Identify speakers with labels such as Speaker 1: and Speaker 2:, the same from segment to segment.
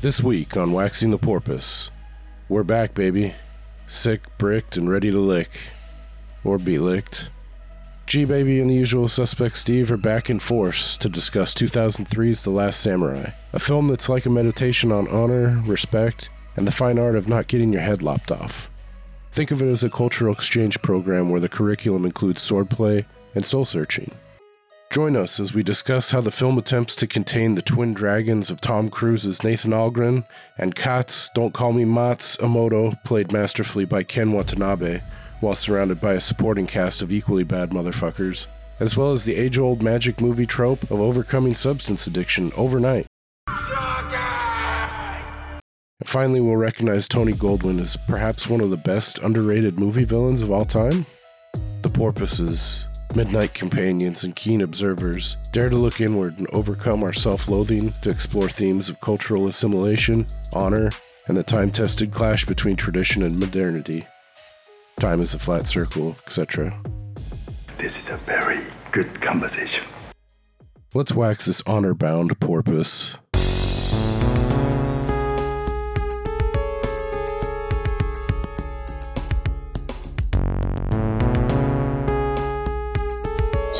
Speaker 1: This week on Waxing the Porpoise, we're back, baby. Sick, bricked, and ready to lick. Or be licked. G Baby and the usual suspect Steve are back in force to discuss 2003's The Last Samurai, a film that's like a meditation on honor, respect, and the fine art of not getting your head lopped off. Think of it as a cultural exchange program where the curriculum includes swordplay and soul searching. Join us as we discuss how the film attempts to contain the twin dragons of Tom Cruise's Nathan Algren and Kats, Don't Call Me Mats, Emoto, played masterfully by Ken Watanabe, while surrounded by a supporting cast of equally bad motherfuckers, as well as the age old magic movie trope of overcoming substance addiction overnight. And finally, we'll recognize Tony Goldwyn as perhaps one of the best underrated movie villains of all time. The Porpoises, midnight companions, and keen observers dare to look inward and overcome our self loathing to explore themes of cultural assimilation, honor, and the time tested clash between tradition and modernity. Time is a flat circle, etc.
Speaker 2: This is a very good conversation.
Speaker 1: Let's wax this honor bound porpoise.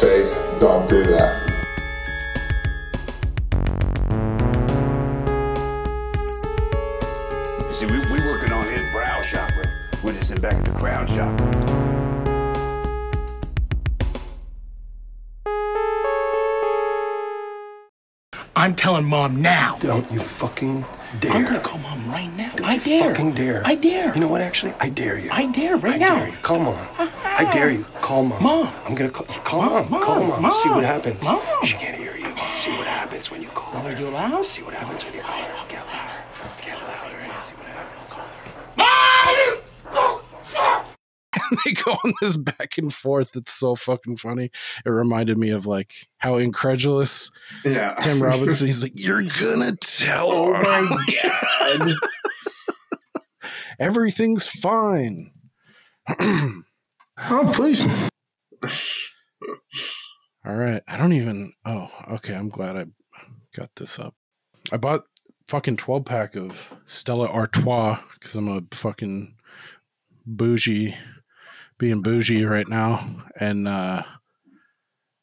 Speaker 3: Chase, don't do that.
Speaker 4: You see, we, we working on his brow chakra. We're just in back of the crown chakra.
Speaker 5: I'm telling mom now.
Speaker 6: Don't you fucking dare.
Speaker 5: I'm gonna call mom right now.
Speaker 6: Don't
Speaker 5: I
Speaker 6: you
Speaker 5: dare.
Speaker 6: fucking dare.
Speaker 5: I dare.
Speaker 6: You know what, actually? I dare you.
Speaker 5: I dare right
Speaker 6: I
Speaker 5: now.
Speaker 6: dare you. Call mom. I ah. dare you. Call mom.
Speaker 5: Mom.
Speaker 6: I'm gonna call, call
Speaker 5: Mom,
Speaker 6: mom. Call
Speaker 5: Mom,
Speaker 6: mom. See what happens.
Speaker 5: Mom.
Speaker 6: She can't hear you. See what happens when you call
Speaker 5: me
Speaker 6: her.
Speaker 5: to do loud?
Speaker 6: See what happens when you call her. Get louder. Get louder and see what happens.
Speaker 1: they go on this back and forth. It's so fucking funny. It reminded me of like how incredulous
Speaker 3: Yeah.
Speaker 1: Tim Robinson. He's like, "You're gonna tell."
Speaker 3: Oh my god.
Speaker 1: Everything's fine.
Speaker 3: oh, please.
Speaker 1: All right. I don't even. Oh, okay. I'm glad I got this up. I bought fucking 12 pack of Stella Artois because I'm a fucking bougie, being bougie right now. And uh,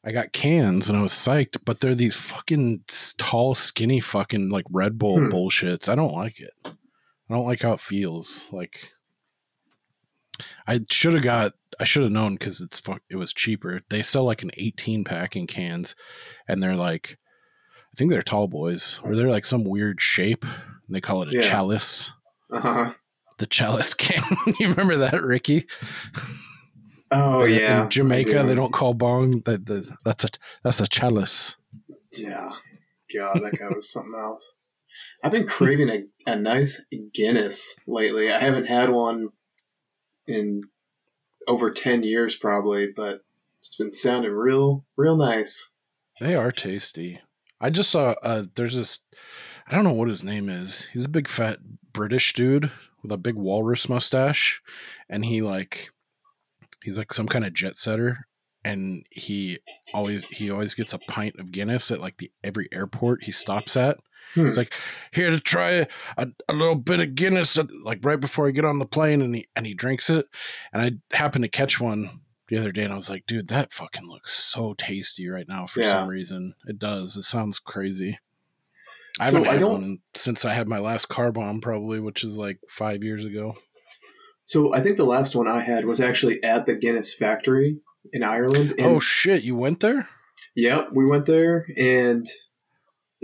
Speaker 1: I got cans and I was psyched, but they're these fucking tall, skinny, fucking like Red Bull
Speaker 3: Hmm.
Speaker 1: bullshits. I don't like it. I don't like how it feels. Like, I should have got. I should have known because it's fuck. It was cheaper. They sell like an 18 pack in cans, and they're like, I think they're tall boys, or they're like some weird shape. And they call it a
Speaker 3: Yeah.
Speaker 1: chalice.
Speaker 3: Uh-huh.
Speaker 1: The chalice can. you remember that, Ricky?
Speaker 3: Oh
Speaker 1: But
Speaker 3: yeah.
Speaker 1: In Jamaica,
Speaker 3: do.
Speaker 1: they don't call bong. That that- that's a that's a chalice.
Speaker 3: Yeah. God, that guy was something else. I've been craving a, a nice Guinness lately. I haven't had one in over ten years probably, but it's been sounding real real nice.
Speaker 1: They are tasty. I just saw. Uh, there's this. I don't know what his name is. He's a big fat British dude with a big walrus mustache, and he like, he's like some kind of jet setter, and he always he always gets a pint of Guinness at like the every airport he stops at.
Speaker 3: Hmm.
Speaker 1: He's like, here to try a, a little bit of Guinness, at, like right before I get on the plane, and he and he drinks it. And I happened to catch one the other day, and I was like, dude, that fucking looks so tasty right now for
Speaker 3: Yeah.
Speaker 1: some reason. It does. It sounds crazy. I haven't
Speaker 3: I
Speaker 1: had
Speaker 3: don't-
Speaker 1: one since I had my last car bomb, probably, which is like five years ago.
Speaker 3: So I think the last one I had was actually at the Guinness factory in Ireland. And
Speaker 1: oh shit, you went there?
Speaker 3: Yep, we went there, and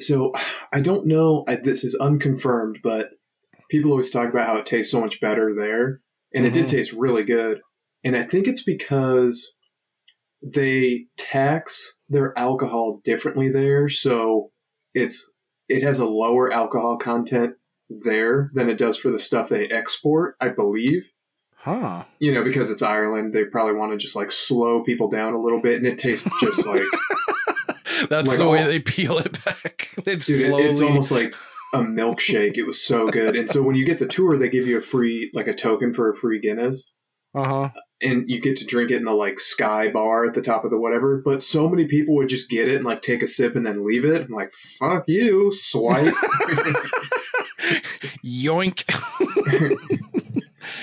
Speaker 3: so I don't know. I, this is unconfirmed, but people always talk about how it tastes so much better there, and it did
Speaker 1: Mhm.
Speaker 3: taste really good. And I think it's because they tax their alcohol differently there, so it's it has a lower alcohol content there than it does for the stuff they export. I believe
Speaker 1: Huh.
Speaker 3: you know, because it's Ireland, they probably want to just like slow people down a little bit, and it tastes just like
Speaker 1: That's
Speaker 3: Like
Speaker 1: the way
Speaker 3: all-
Speaker 1: they peel it back. It's
Speaker 3: dude, it-
Speaker 1: slowly.
Speaker 3: it's almost like a milkshake. It was so good, and so when you get the tour, they give you a free like a token for a free Guinness,
Speaker 1: uh huh.
Speaker 3: And you get to drink it in the like sky bar at the top of the whatever. But so many people would just get it and like take a sip and then leave it. I'm like, fuck you, swipe.
Speaker 1: Yoink!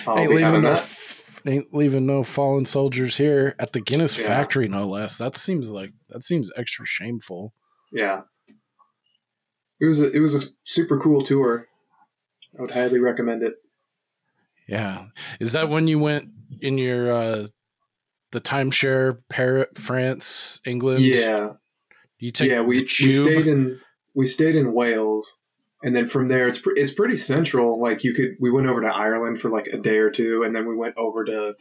Speaker 3: Oh,
Speaker 1: ain't leaving no f- ain't leaving no fallen soldiers here at the Guinness
Speaker 3: Yeah.
Speaker 1: factory, no less. That seems like that seems extra shameful.
Speaker 3: Yeah. It was a, it was a super cool tour. I would highly recommend it.
Speaker 1: Yeah, is that when you went in your uh the timeshare Paris, France, England?
Speaker 3: Yeah,
Speaker 1: you take
Speaker 3: yeah. We, we stayed in we stayed in Wales, and then from there it's pre- it's pretty central. Like you could we went over to Ireland for like a day or two, and then we went over to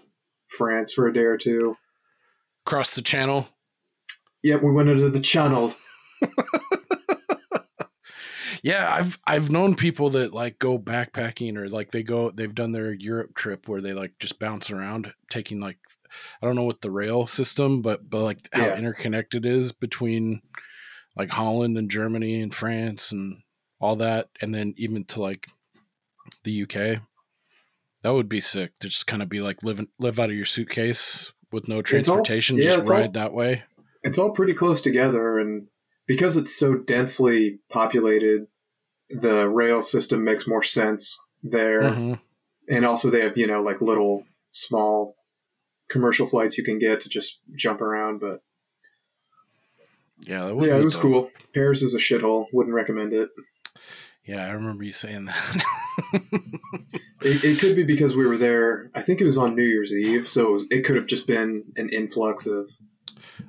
Speaker 3: France for a day or two.
Speaker 1: across the channel.
Speaker 3: Yep, we went into the Channel.
Speaker 1: Yeah, I've I've known people that like go backpacking or like they go they've done their Europe trip where they like just bounce around taking like I don't know what the rail system but but like how
Speaker 3: Yeah.
Speaker 1: interconnected is between like Holland and Germany and France and all that and then even to like the UK. That would be sick to just kind of be like live live out of your suitcase with no
Speaker 3: all-
Speaker 1: transportation,
Speaker 3: yeah,
Speaker 1: just
Speaker 3: it's all-
Speaker 1: ride that way.
Speaker 3: It's all pretty close together, and because it's so densely populated, the rail system makes more sense there.
Speaker 1: Mhm.
Speaker 3: and also they have you know like little small commercial flights you can get to just jump around but
Speaker 1: Yeah, that would
Speaker 3: yeah
Speaker 1: be
Speaker 3: it was
Speaker 1: dope.
Speaker 3: cool paris is a shithole wouldn't recommend it.
Speaker 1: Yeah, I remember you saying that.
Speaker 3: it it could be because we were there i think it was on new year's eve so it, was, it could have just been an influx of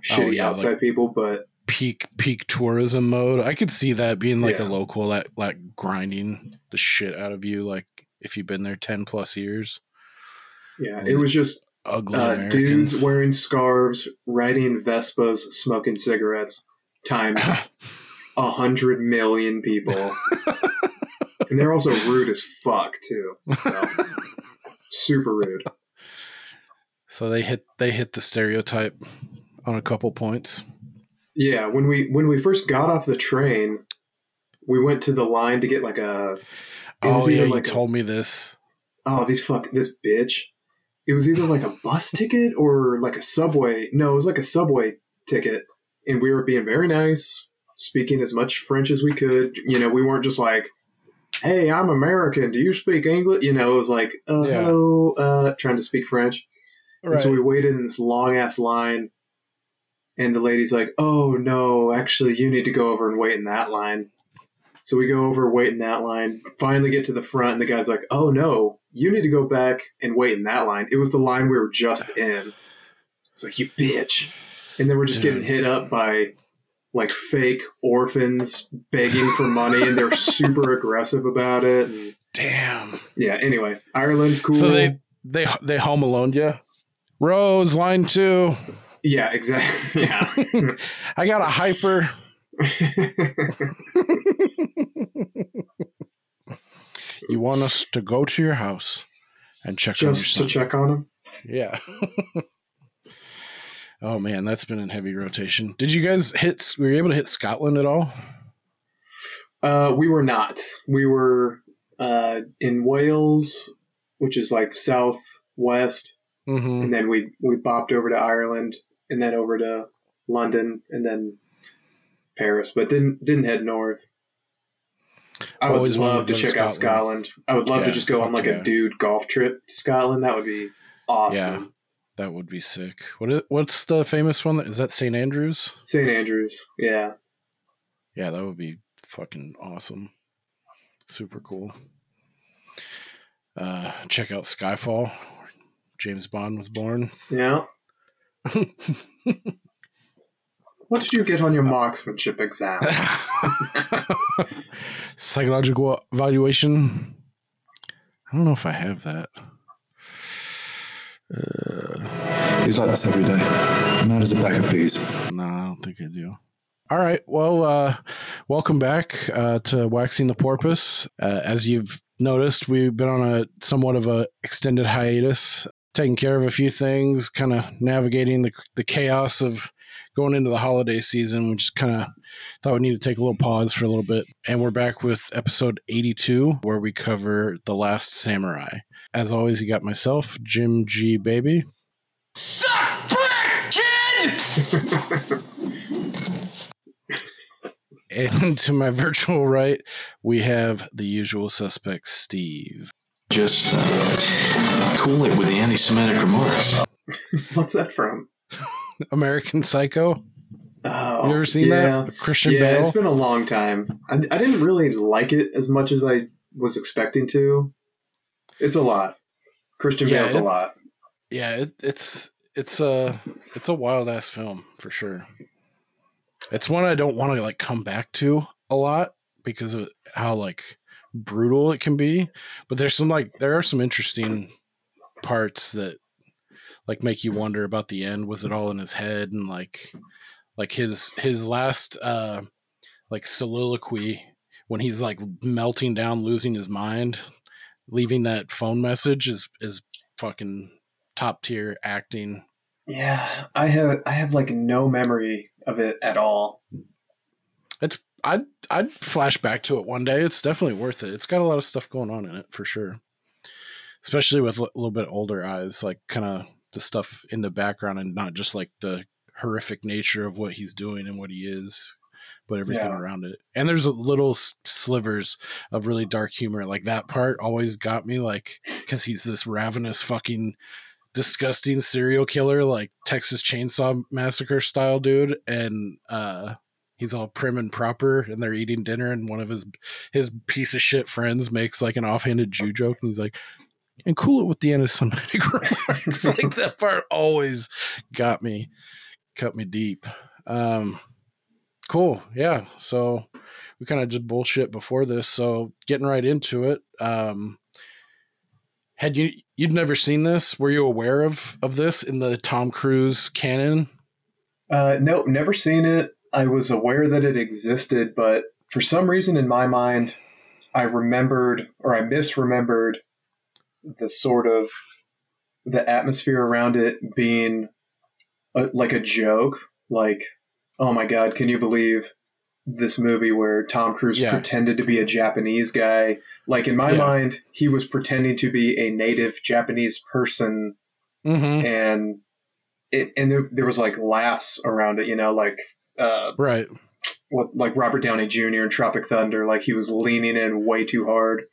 Speaker 3: shitty
Speaker 1: Oh, yeah,
Speaker 3: outside
Speaker 1: like-
Speaker 3: people but
Speaker 1: peak peak tourism mode. I could see that being like
Speaker 3: Yeah.
Speaker 1: a local that like grinding the shit out of you like if you've been there 10 plus years.
Speaker 3: yeah it was just
Speaker 1: Ugly
Speaker 3: uh, dudes wearing scarves riding vespas smoking cigarettes times a hundred million people and they're also rude as fuck too so. super rude
Speaker 1: so they hit they hit the stereotype on a couple points.
Speaker 3: Yeah, when we when we first got off the train, we went to the line to get like a
Speaker 1: Oh yeah,
Speaker 3: either
Speaker 1: you
Speaker 3: a-
Speaker 1: told me this.
Speaker 3: oh these fuck this bitch. It was either like a bus ticket or like a subway. No, it was like a subway ticket, and we were being very nice, speaking as much French as we could. You know, we weren't just like, "Hey, I'm American. Do you speak English?" You know, it was like, uh,
Speaker 1: Yeah.
Speaker 3: Uh, trying to speak French. And so we waited in this long ass line, and the lady's like, "Oh no, actually, you need to go over and wait in that line." So we go over, wait in that line. Finally, get to the front, and the guy's like, "Oh no, you need to go back and wait in that line." It was the line we were just in. It's like you bitch, and then we're just getting hit up by like fake orphans begging for money, and they're super aggressive about it. And
Speaker 1: Damn.
Speaker 3: yeah. Anyway, Ireland's cool.
Speaker 1: So they they they home alone you. Rose line 2.
Speaker 3: Yeah, exactly. Yeah.
Speaker 1: I got a hyper. You want us to go to your house and check on
Speaker 3: just to check on him.
Speaker 1: Yeah. oh man, that's been in heavy rotation. Did you guys hit? Were you able to hit Scotland at all?
Speaker 3: Uh, we were not. We were uh, in Wales, which is like southwest,
Speaker 1: Mm-hmm.
Speaker 3: and then we we bopped over to Ireland, and then over to London, and then Paris, but didn't didn't head north. I would
Speaker 1: Always wanted
Speaker 3: love
Speaker 1: to
Speaker 3: to
Speaker 1: go to
Speaker 3: check out
Speaker 1: Scotland.
Speaker 3: Scotland. I would love
Speaker 1: Yeah,
Speaker 3: to just go on like
Speaker 1: yeah.
Speaker 3: a dude golf trip to Scotland. That would be awesome.
Speaker 1: Yeah. That would be sick. What is, what's the famous one? Is that St Andrews?
Speaker 3: St. Andrews. Yeah.
Speaker 1: Yeah, that would be fucking awesome. Super cool. Uh, check out Skyfall. James Bond was born.
Speaker 3: Yeah. What did you get on your marksmanship exam?
Speaker 1: Psychological evaluation. I don't know if I have that. Uh,
Speaker 2: He's like this every day. Mad as a bag of bees.
Speaker 1: no, I don't think I do. All right. Well, uh, welcome back uh, to Waxing the Porpoise. Uh, as you've noticed, we've been on a somewhat of a extended hiatus, taking care of a few things, kind of navigating the the chaos of going into the holiday season. We just kind of thought we need to take a little pause for a little bit, and we're back with episode eighty-two, where we cover the Last Samurai. As always, you got myself, Jim G. Baby. And to my virtual right, we have the usual suspect, Steve.
Speaker 7: Just uh, cool it with the anti Semitic remarks.
Speaker 3: What's that from?
Speaker 1: American Psycho.
Speaker 3: Oh,
Speaker 1: you ever seen
Speaker 3: yeah.
Speaker 1: that? Christian
Speaker 3: yeah,
Speaker 1: Bale.
Speaker 3: it's been a long time. I, I didn't really like it as much as I was expecting to. It's a lot. Christian
Speaker 1: Yeah,
Speaker 3: Bale's
Speaker 1: it-
Speaker 3: a lot.
Speaker 1: yeah, it, it's it's a it's a wild ass film for sure. It's one I don't want to like come back to a lot because of how like brutal it can be. But there's some like there are some interesting parts that like make you wonder about the end. Was it all in his head and like like his his last uh like soliloquy when he's like melting down, losing his mind, leaving that phone message is is fucking top tier acting.
Speaker 3: Yeah, I have I have like no memory of it at all.
Speaker 1: It's I'd I'd flash back to it one day. It's definitely worth it. It's got a lot of stuff going on in it for sure. Especially with a little bit older eyes, like kind of the stuff in the background and not just like the horrific nature of what he's doing and what he is, but everything
Speaker 3: Yeah.
Speaker 1: around it. And there's a little slivers of really dark humor. Like that part always got me, like because he's this ravenous fucking disgusting serial killer, like Texas Chainsaw Massacre style dude, and uh he's all prim and proper and they're eating dinner and one of his his piece of shit friends makes like an offhanded Jew joke and he's like and cool it with the anti-Semitic remarks. like that part always got me, cut me deep. Um, cool, yeah. So we kind of just bullshit before this. So getting right into it. Um, had you you'd never seen this? Were you aware of of this in the Tom Cruise canon?
Speaker 3: Uh, no, never seen it. I was aware that it existed, but for some reason in my mind, I remembered or I misremembered the sort of the atmosphere around it being a, like a joke. Like, oh my god, can you believe this movie where Tom Cruise
Speaker 1: Yeah.
Speaker 3: pretended to be a Japanese guy? Like in my
Speaker 1: Yeah.
Speaker 3: mind, he was pretending to be a native Japanese person
Speaker 1: Mm-hmm.
Speaker 3: and it and there, there was like laughs around it you know like uh
Speaker 1: Right.
Speaker 3: what like robert downey jr in tropic thunder like he was leaning in way too hard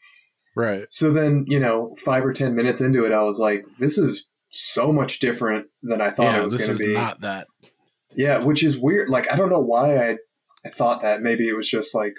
Speaker 1: Right.
Speaker 3: so then you know five or ten minutes into it i was like this is so much different than i thought
Speaker 1: yeah,
Speaker 3: it was going to be
Speaker 1: not that.
Speaker 3: yeah which is weird like i don't know why i i thought that maybe it was just like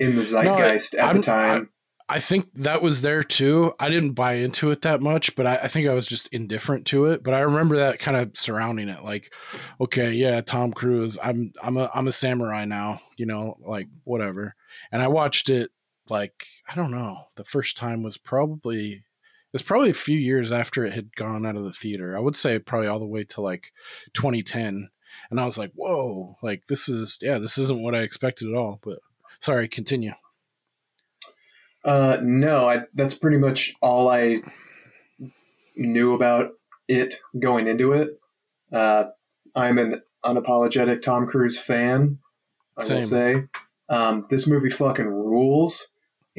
Speaker 3: in the zeitgeist at
Speaker 1: I'm-
Speaker 3: the time
Speaker 1: I think that was there too. I didn't buy into it that much, but I, I think I was just indifferent to it. But I remember that kind of surrounding it, like, okay, yeah, Tom Cruise. I'm I'm a I'm a samurai now, you know, like whatever. And I watched it like I don't know. The first time was probably it's probably a few years after it had gone out of the theater. I would say probably all the way to like 2010. And I was like, whoa, like this is yeah, this isn't what I expected at all. But sorry, continue.
Speaker 3: Uh, no, I, that's pretty much all I knew about it going into it. Uh, I'm an unapologetic Tom Cruise fan. I
Speaker 1: Same.
Speaker 3: will say, um, this movie fucking rules,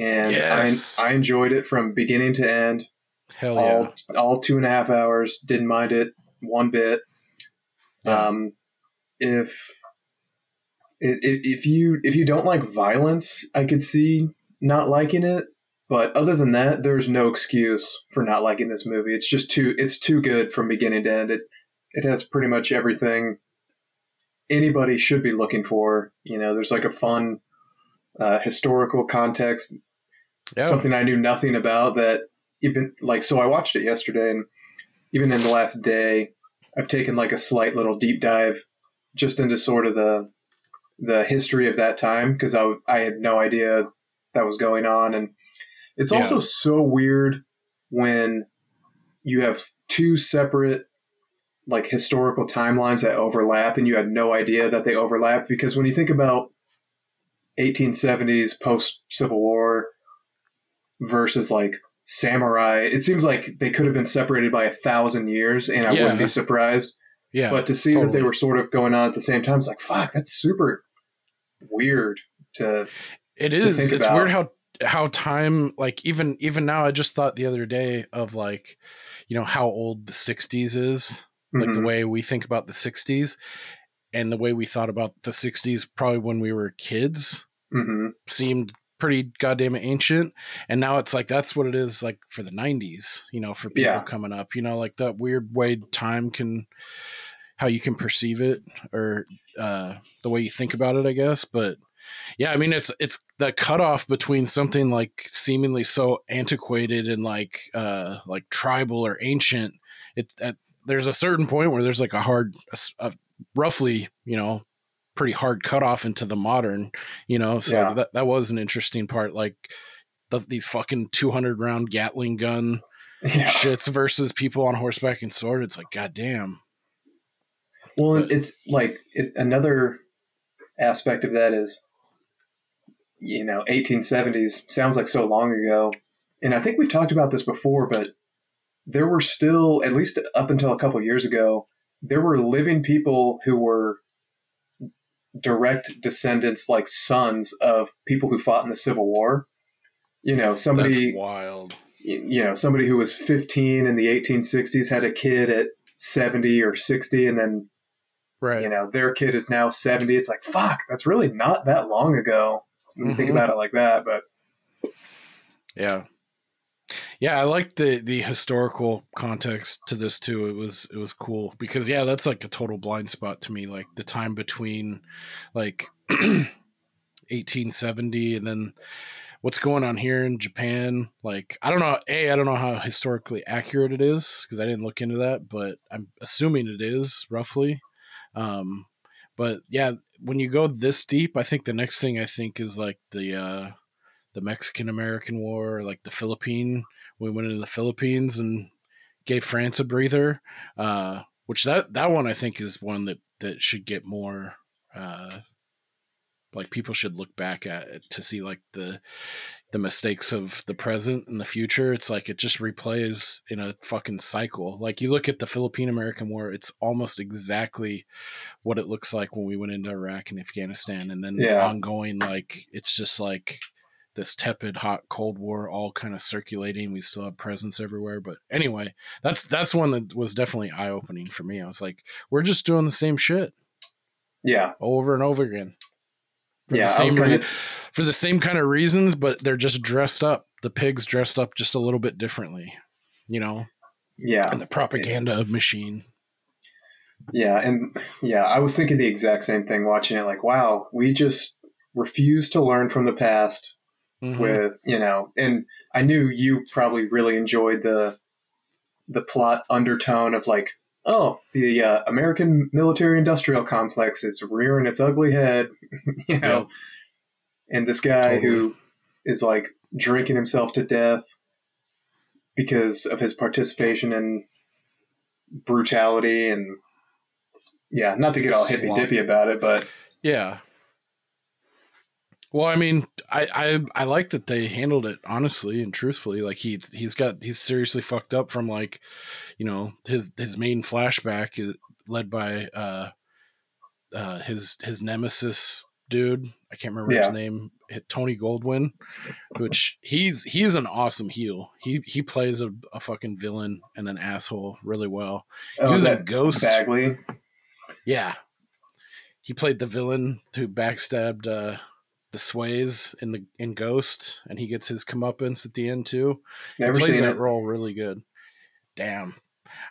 Speaker 3: and
Speaker 1: Yes.
Speaker 3: I, I enjoyed it from beginning to end.
Speaker 1: Hell yeah.
Speaker 3: all all two and a half hours. Didn't mind it one bit.
Speaker 1: Yeah.
Speaker 3: Um, if i- i- if you if you don't like violence, I could see not liking it. But other than that, there's no excuse for not liking this movie. It's just too it's too good from beginning to end. It it has pretty much everything anybody should be looking for. You know, there's like a fun uh, historical context
Speaker 1: Yeah.
Speaker 3: something I knew nothing about that even like so I watched it yesterday and even in the last day I've taken like a slight little deep dive just into sort of the the history of that time because I I had no idea that was going on and it's
Speaker 1: Yeah.
Speaker 3: also so weird when you have two separate like historical timelines that overlap and you had no idea that they overlap because when you think about 1870s post Civil War versus like samurai, it seems like they could have been separated by a thousand years, and I
Speaker 1: Yeah.
Speaker 3: wouldn't be surprised.
Speaker 1: yeah.
Speaker 3: but to see that they were sort of going on at the same time, it's like fuck, that's super weird. To
Speaker 1: it is.
Speaker 3: To
Speaker 1: it's
Speaker 3: about.
Speaker 1: weird how how time like even even now. I just thought the other day of like, you know how old the '60s is, like the
Speaker 3: Mhm.
Speaker 1: way we think about the '60s, and the way we thought about the 60s probably when we were kids
Speaker 3: hmm
Speaker 1: seemed pretty goddamn ancient. And now it's like that's what it is like for the 90s you know for people
Speaker 3: Yeah.
Speaker 1: coming up you know like that weird way time can how you can perceive it or uh the way you think about it i guess. But yeah i mean it's it's the cutoff between something like seemingly so antiquated and like uh like tribal or ancient. It's at there's a certain point where there's like a hard a a roughly you know pretty hard cutoff into the modern you know so
Speaker 3: Yeah.
Speaker 1: that, that was an interesting part like the, these fucking 200 round gatling gun
Speaker 3: Yeah.
Speaker 1: shits versus people on horseback and sword it's like goddamn
Speaker 3: Well,
Speaker 1: But-
Speaker 3: it's like it, another aspect of that is, you know, 1870s sounds like so long ago, and I think we've talked about this before, but there were still, at least up until a couple years ago, there were living people who were direct descendants, like sons of people who fought in the Civil War. You know, somebody
Speaker 1: that's wild
Speaker 3: you know somebody who was 15 in the 1860s had a kid at 70 or 60 and then
Speaker 1: right
Speaker 3: you know their kid is now 70 it's like fuck that's really not that long ago when you think
Speaker 1: Mhm.
Speaker 3: about it like that but
Speaker 1: Yeah. Yeah, I like the the historical context to this too. It was it was cool because yeah, that's like a total blind spot to me like the time between like 1870 and then what's going on here in Japan like I don't know a I don't know how historically accurate it is because I didn't look into that, but I'm assuming it is roughly. Um but yeah, when you go this deep, I think the next thing I think is like the uh the Mexican American War, like the Philippine. We went into the Philippines and gave France a breather. Uh, which that that one I think is one that that should get more. Uh, like people should look back at it to see like the the mistakes of the present and the future. It's like it just replays in a fucking cycle. Like you look at the Philippine American War, it's almost exactly what it looks like when we went into Iraq and Afghanistan, and then
Speaker 3: Yeah.
Speaker 1: ongoing like it's just like this tepid hot cold war all kind of circulating. We still have presence everywhere but anyway that's that's one that was definitely eye-opening for me. I was like we're just doing the same shit.
Speaker 3: Yeah.
Speaker 1: Over and over again. For
Speaker 3: Yeah,
Speaker 1: the same rea-
Speaker 3: kinda-
Speaker 1: for the same kind of reasons but they're just dressed up. The pigs dressed up just a little bit differently you know?
Speaker 3: Yeah.
Speaker 1: And the propaganda machine.
Speaker 3: Yeah and yeah i was thinking the exact same thing watching it like wow we just refuse to learn from the past
Speaker 1: Mhm.
Speaker 3: with you know and i knew you probably really enjoyed the the plot undertone of like oh the uh, american military industrial complex is rearing its ugly head you know and this guy who is like drinking himself to death because of his participation in brutality and yeah not to get all hippy dippy about it but
Speaker 1: Yeah. Well, I mean, I, I I like that they handled it honestly and truthfully. Like he's he's got he's seriously fucked up from like, you know, his his main flashback is led by uh uh his his nemesis dude. I can't remember his name. Tony Goldwyn, which he's he's an awesome heel. He he plays a, a fucking villain and an asshole really well. He
Speaker 3: oh,
Speaker 1: was
Speaker 3: that
Speaker 1: Ghost.
Speaker 3: bagley
Speaker 1: Yeah. He played the villain who backstabbed uh, the Swayze in the in Ghost, and he gets his comeuppance at the end too.
Speaker 3: never
Speaker 1: he plays that
Speaker 3: it
Speaker 1: role really good. Damn.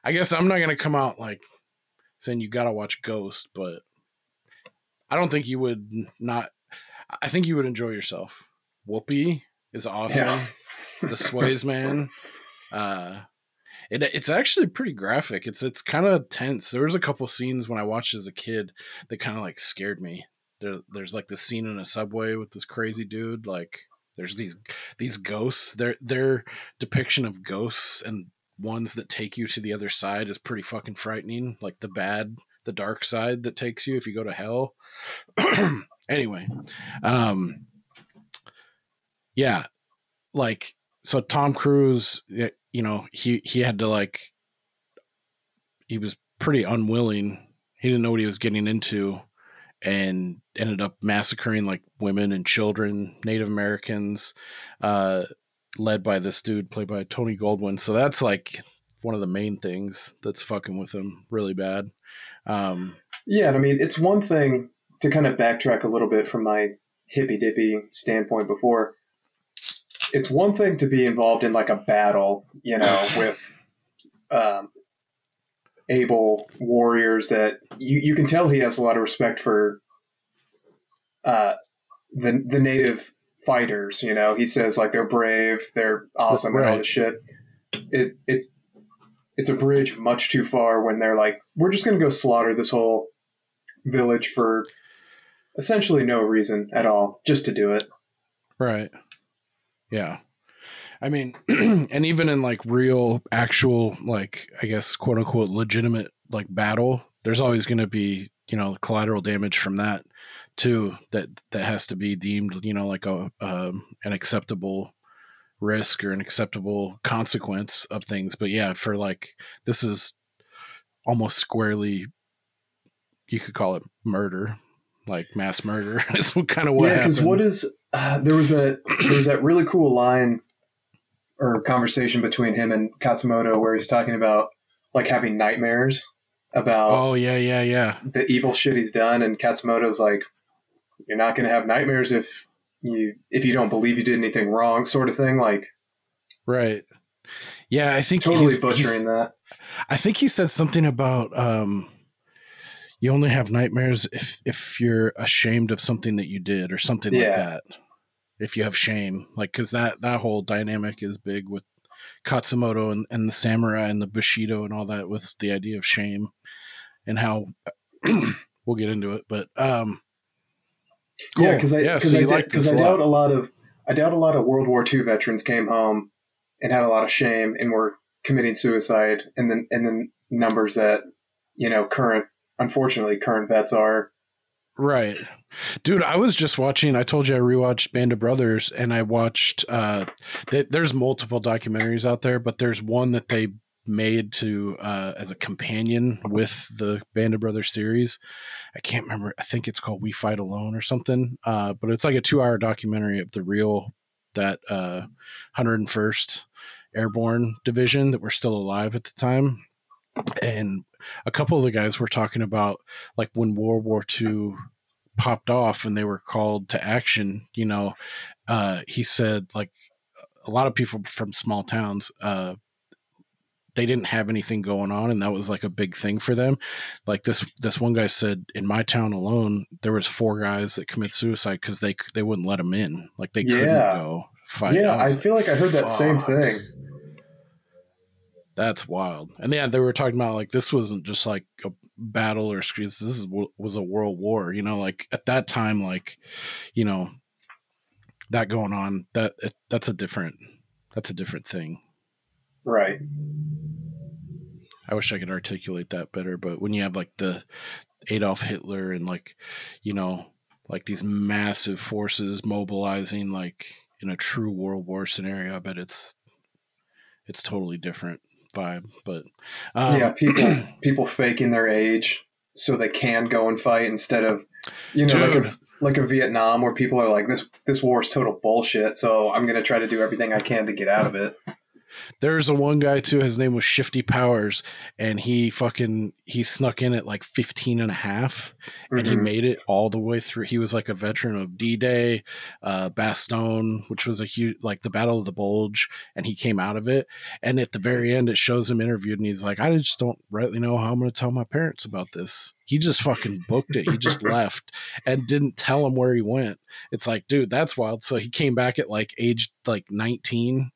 Speaker 1: I guess I'm not gonna come out like saying you gotta watch Ghost, but I don't think you would not. I think you would enjoy yourself. Whoopi is awesome.
Speaker 3: Yeah.
Speaker 1: the Swayze man. Uh, it, it's actually pretty graphic. It's it's kind of tense. There was a couple scenes when I watched as a kid that kind of like scared me. There, there's like this scene in a subway with this crazy dude. Like there's these these ghosts. Their their depiction of ghosts and ones that take you to the other side is pretty fucking frightening. Like the bad, the dark side that takes you if you go to hell. anyway, um, yeah, like so Tom Cruise, you know, he he had to like he was pretty unwilling. He didn't know what he was getting into and ended up massacring like women and children, Native Americans, uh led by this dude played by Tony Goldwyn. So that's like one of the main things that's fucking with him really bad. Um
Speaker 3: Yeah, and I mean, it's one thing to kind of backtrack a little bit from my hippy dippy standpoint before. It's one thing to be involved in like a battle, you know, with um, able warriors that you, you can tell he has a lot of respect for uh, the the native fighters. You know, he says like they're brave, they're awesome, and all
Speaker 1: Right.
Speaker 3: this shit. It it it's a bridge much too far when they're like, we're just going to go slaughter this whole village for essentially no reason at all, just to do it.
Speaker 1: Right. Yeah. I mean, and even in like real, actual, like, I guess, quote unquote, legitimate, like battle, there's always going to be, you know, collateral damage from that too, that, that has to be deemed, you know, like a, um, an acceptable risk or an acceptable consequence of things. But yeah, for like, this is almost squarely, you could call it murder, like mass murder is kind of what
Speaker 3: yeah, because what is uh, there was a there was that really cool line or conversation between him and Katsumoto where he's talking about like having nightmares about
Speaker 1: Oh yeah, yeah, yeah.
Speaker 3: the evil shit he's done, and Katsumoto's like, "You're not going to have nightmares if you if you don't believe you did anything wrong," sort of thing. Like
Speaker 1: Right. Yeah, I think
Speaker 3: totally
Speaker 1: he's-
Speaker 3: butchering
Speaker 1: he's-
Speaker 3: that.
Speaker 1: I think he said something about um, you only have nightmares if if you're ashamed of something that you did or something like that. If you have shame, like because that that whole dynamic is big with Katsumoto and, and the samurai and the bushido and all that was the idea of shame and how we'll get into it, but um, cool.
Speaker 3: Yeah, because I
Speaker 1: yeah, so
Speaker 3: I, did-
Speaker 1: like
Speaker 3: 'cause
Speaker 1: this
Speaker 3: doubt
Speaker 1: lot.
Speaker 3: a lot of I doubt a lot of World War II veterans came home and had a lot of shame and were committing suicide, and then and then numbers that you know current unfortunately current vets are.
Speaker 1: Right. Dude, I was just watching, I told you I rewatched Band of Brothers and I watched uh th- there's multiple documentaries out there, but there's one that they made to uh as a companion with the Band of Brothers series. I can't remember. I think it's called We Fight Alone or something. Uh but it's like a 2-hour documentary of the real that uh 101st Airborne Division that were still alive at the time. And a couple of the guys were talking about like when World War II popped off and they were called to action, you know, uh, he said like a lot of people from small towns, uh, they didn't have anything going on and that was like a big thing for them. Like this, this one guy said in my town alone, there was four guys that commit suicide cause they, they wouldn't let them in. Like they couldn't go fight.
Speaker 3: yeah,
Speaker 1: was
Speaker 3: I feel like I heard that same thing.
Speaker 1: That's wild. And yeah, they were talking about like this wasn't just like a battle or screens. This is, was a world war. You know, like at that time, like you know that going on. That it, that's a different that's a different thing.
Speaker 3: Right.
Speaker 1: I wish I could articulate that better, but when you have like the Adolf Hitler and like you know like these massive forces mobilizing like in a true world war scenario, I bet it's it's totally different vibe. But um,
Speaker 3: yeah, people people faking their age so they can go and fight instead of you know like a, like a Vietnam where people are like this this war is total bullshit. So I'm gonna try to do everything I can to get out of it.
Speaker 1: There's a one guy too, his name was Shifty Powers, and he fucking he snuck in at like 15 and a half and he
Speaker 3: Mhm.
Speaker 1: made it all the way through. He was like a veteran of D-Day, uh, Bastogne, which was a huge like the Battle of the Bulge, and he came out of it. And at the very end, it shows him interviewed, and he's like, "I just don't rightly know how I'm going to tell my parents about this." He just fucking booked it. He just left and didn't tell him where he went. It's like, dude, that's wild. So he came back at like age like 19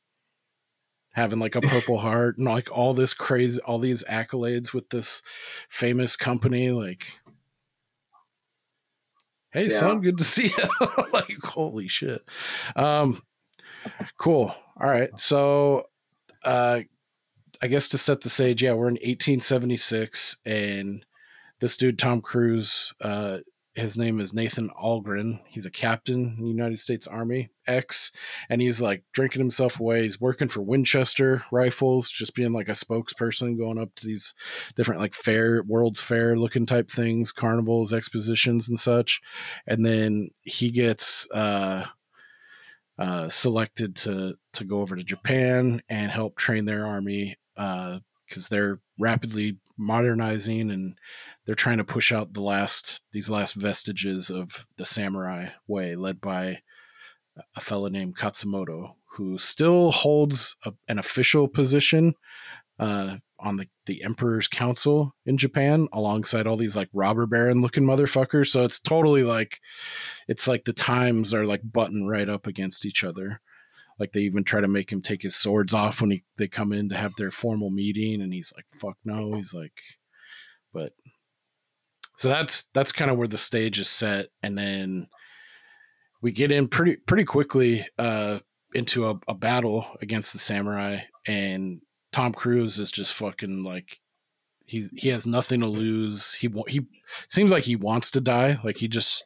Speaker 1: having like a purple heart and like all this crazy all these accolades with this famous company like hey
Speaker 3: Yeah.
Speaker 1: son good to see you like holy shit. Um cool. All right. So uh i guess to set the stage yeah we're in 1876 and this dude tom cruise uh his name is Nathan Algren. He's a captain in the United States Army, ex, and he's like drinking himself away. He's working for Winchester Rifles, just being like a spokesperson, going up to these different like fair, World's Fair looking type things, carnivals, expositions, and such. And then he gets uh, uh, selected to to go over to Japan and help train their army because they're rapidly modernizing and they're trying to push out the last these last vestiges of the samurai way led by a fellow named Katsumoto who still holds a, an official position uh, on the, the emperor's council in Japan alongside all these like robber baron looking motherfuckers. So it's totally like it's like the times are like button right up against each other. Like they even try to make him take his swords off when he they come in to have their formal meeting and he's like fuck no he's like but so that's that's kind of where the stage is set and then we get in pretty pretty quickly uh into a, a battle against the samurai and tom cruise is just fucking like he's he has nothing to lose. He he seems like he wants to die like he just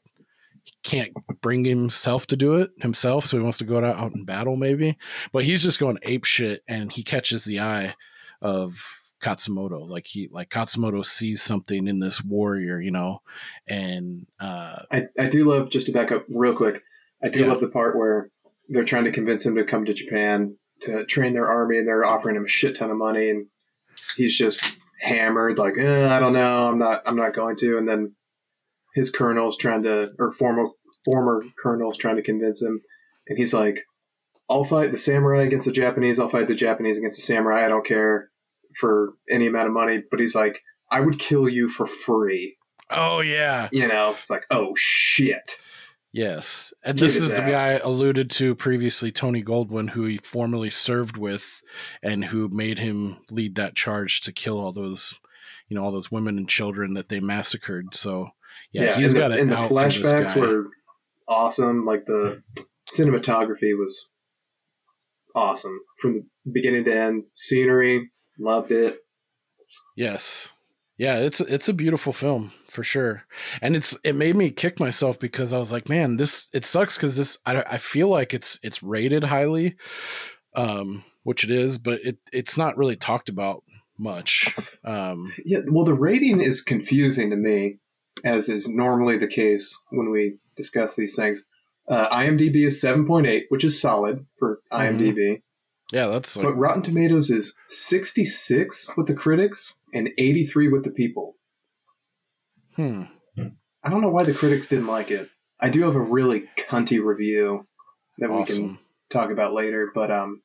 Speaker 1: he can't bring himself to do it himself so he wants to go out, out in battle maybe. But he's just going ape shit and he catches the eye of Katsumoto. Like he like Katsumoto sees something in this warrior, you know, and uh
Speaker 3: I, I do love just to back up real quick. I do
Speaker 1: Yeah.
Speaker 3: love the part where they're trying to convince him to come to Japan to train their army, and they're offering him a shit ton of money, and he's just hammered, like, eh, I don't know, I'm not, I'm not going to. And then his colonel's trying to, or former former colonel's trying to convince him, and he's like, I'll fight the samurai against the Japanese. I'll fight the Japanese against the samurai. I don't care for any amount of money. But he's like, I would kill you for free.
Speaker 1: oh yeah.
Speaker 3: You know, it's like, oh shit.
Speaker 1: Yes. And
Speaker 3: Kick
Speaker 1: this
Speaker 3: his
Speaker 1: is the guy alluded to previously, Tony Goldwyn, who he formerly served with and who made him lead that charge to kill all those, you know, all those women and children that they massacred. So yeah, he's
Speaker 3: and
Speaker 1: got
Speaker 3: the,
Speaker 1: it
Speaker 3: and the
Speaker 1: out for this
Speaker 3: flashbacks
Speaker 1: guy.
Speaker 3: were awesome. Like the cinematography was awesome from the beginning to end. Scenery, loved it.
Speaker 1: Yes. Yeah, it's it's a beautiful film for sure, and it's it made me kick myself because I was like, man, this it sucks because this I I feel like it's it's rated highly, um, which it is, but it it's not really talked about much. Um,
Speaker 3: Yeah, well, the rating is confusing to me, as is normally the case when we discuss these things. Uh, IMDb is seven point eight, which is solid for IMDb.
Speaker 1: Yeah, that's like
Speaker 3: But Rotten Tomatoes is 66 with the critics and 83 with the people.
Speaker 1: hmm.
Speaker 3: I don't know why the critics didn't like it. I do have a really cunty review that we can talk about later, but um,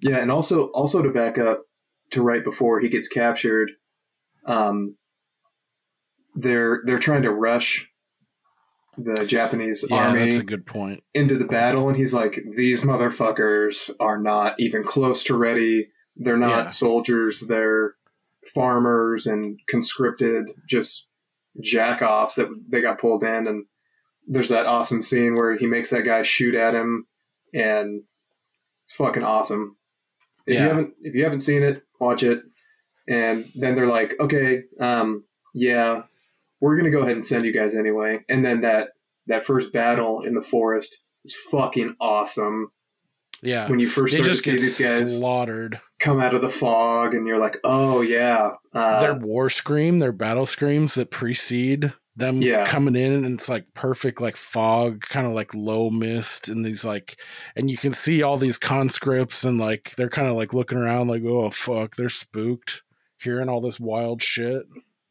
Speaker 3: yeah, and also also to back up to right before he gets captured, um, they're they're trying to rush the Japanese
Speaker 1: Yeah,
Speaker 3: army
Speaker 1: that's a good point.
Speaker 3: into the battle and he's like these motherfuckers are not even close to ready they're not
Speaker 1: Yeah.
Speaker 3: soldiers they're farmers and conscripted just jack-offs that they got pulled in and there's that awesome scene where he makes that guy shoot at him and it's fucking awesome if
Speaker 1: Yeah.
Speaker 3: you haven't if you haven't seen it watch it and then they're like okay um yeah we're gonna go ahead and send you guys anyway and then that that first battle in the forest is fucking awesome
Speaker 1: Yeah,
Speaker 3: when you first
Speaker 1: they
Speaker 3: start to see these guys
Speaker 1: slaughtered.
Speaker 3: come out of the fog and you're like oh yeah uh,
Speaker 1: their war scream, their battle screams that precede them
Speaker 3: Yeah.
Speaker 1: coming in, and it's like perfect, like fog, kind of like low mist, and these like, and you can see all these conscripts, and like they're kind of like looking around, like, oh fuck, they're spooked, hearing all this wild shit.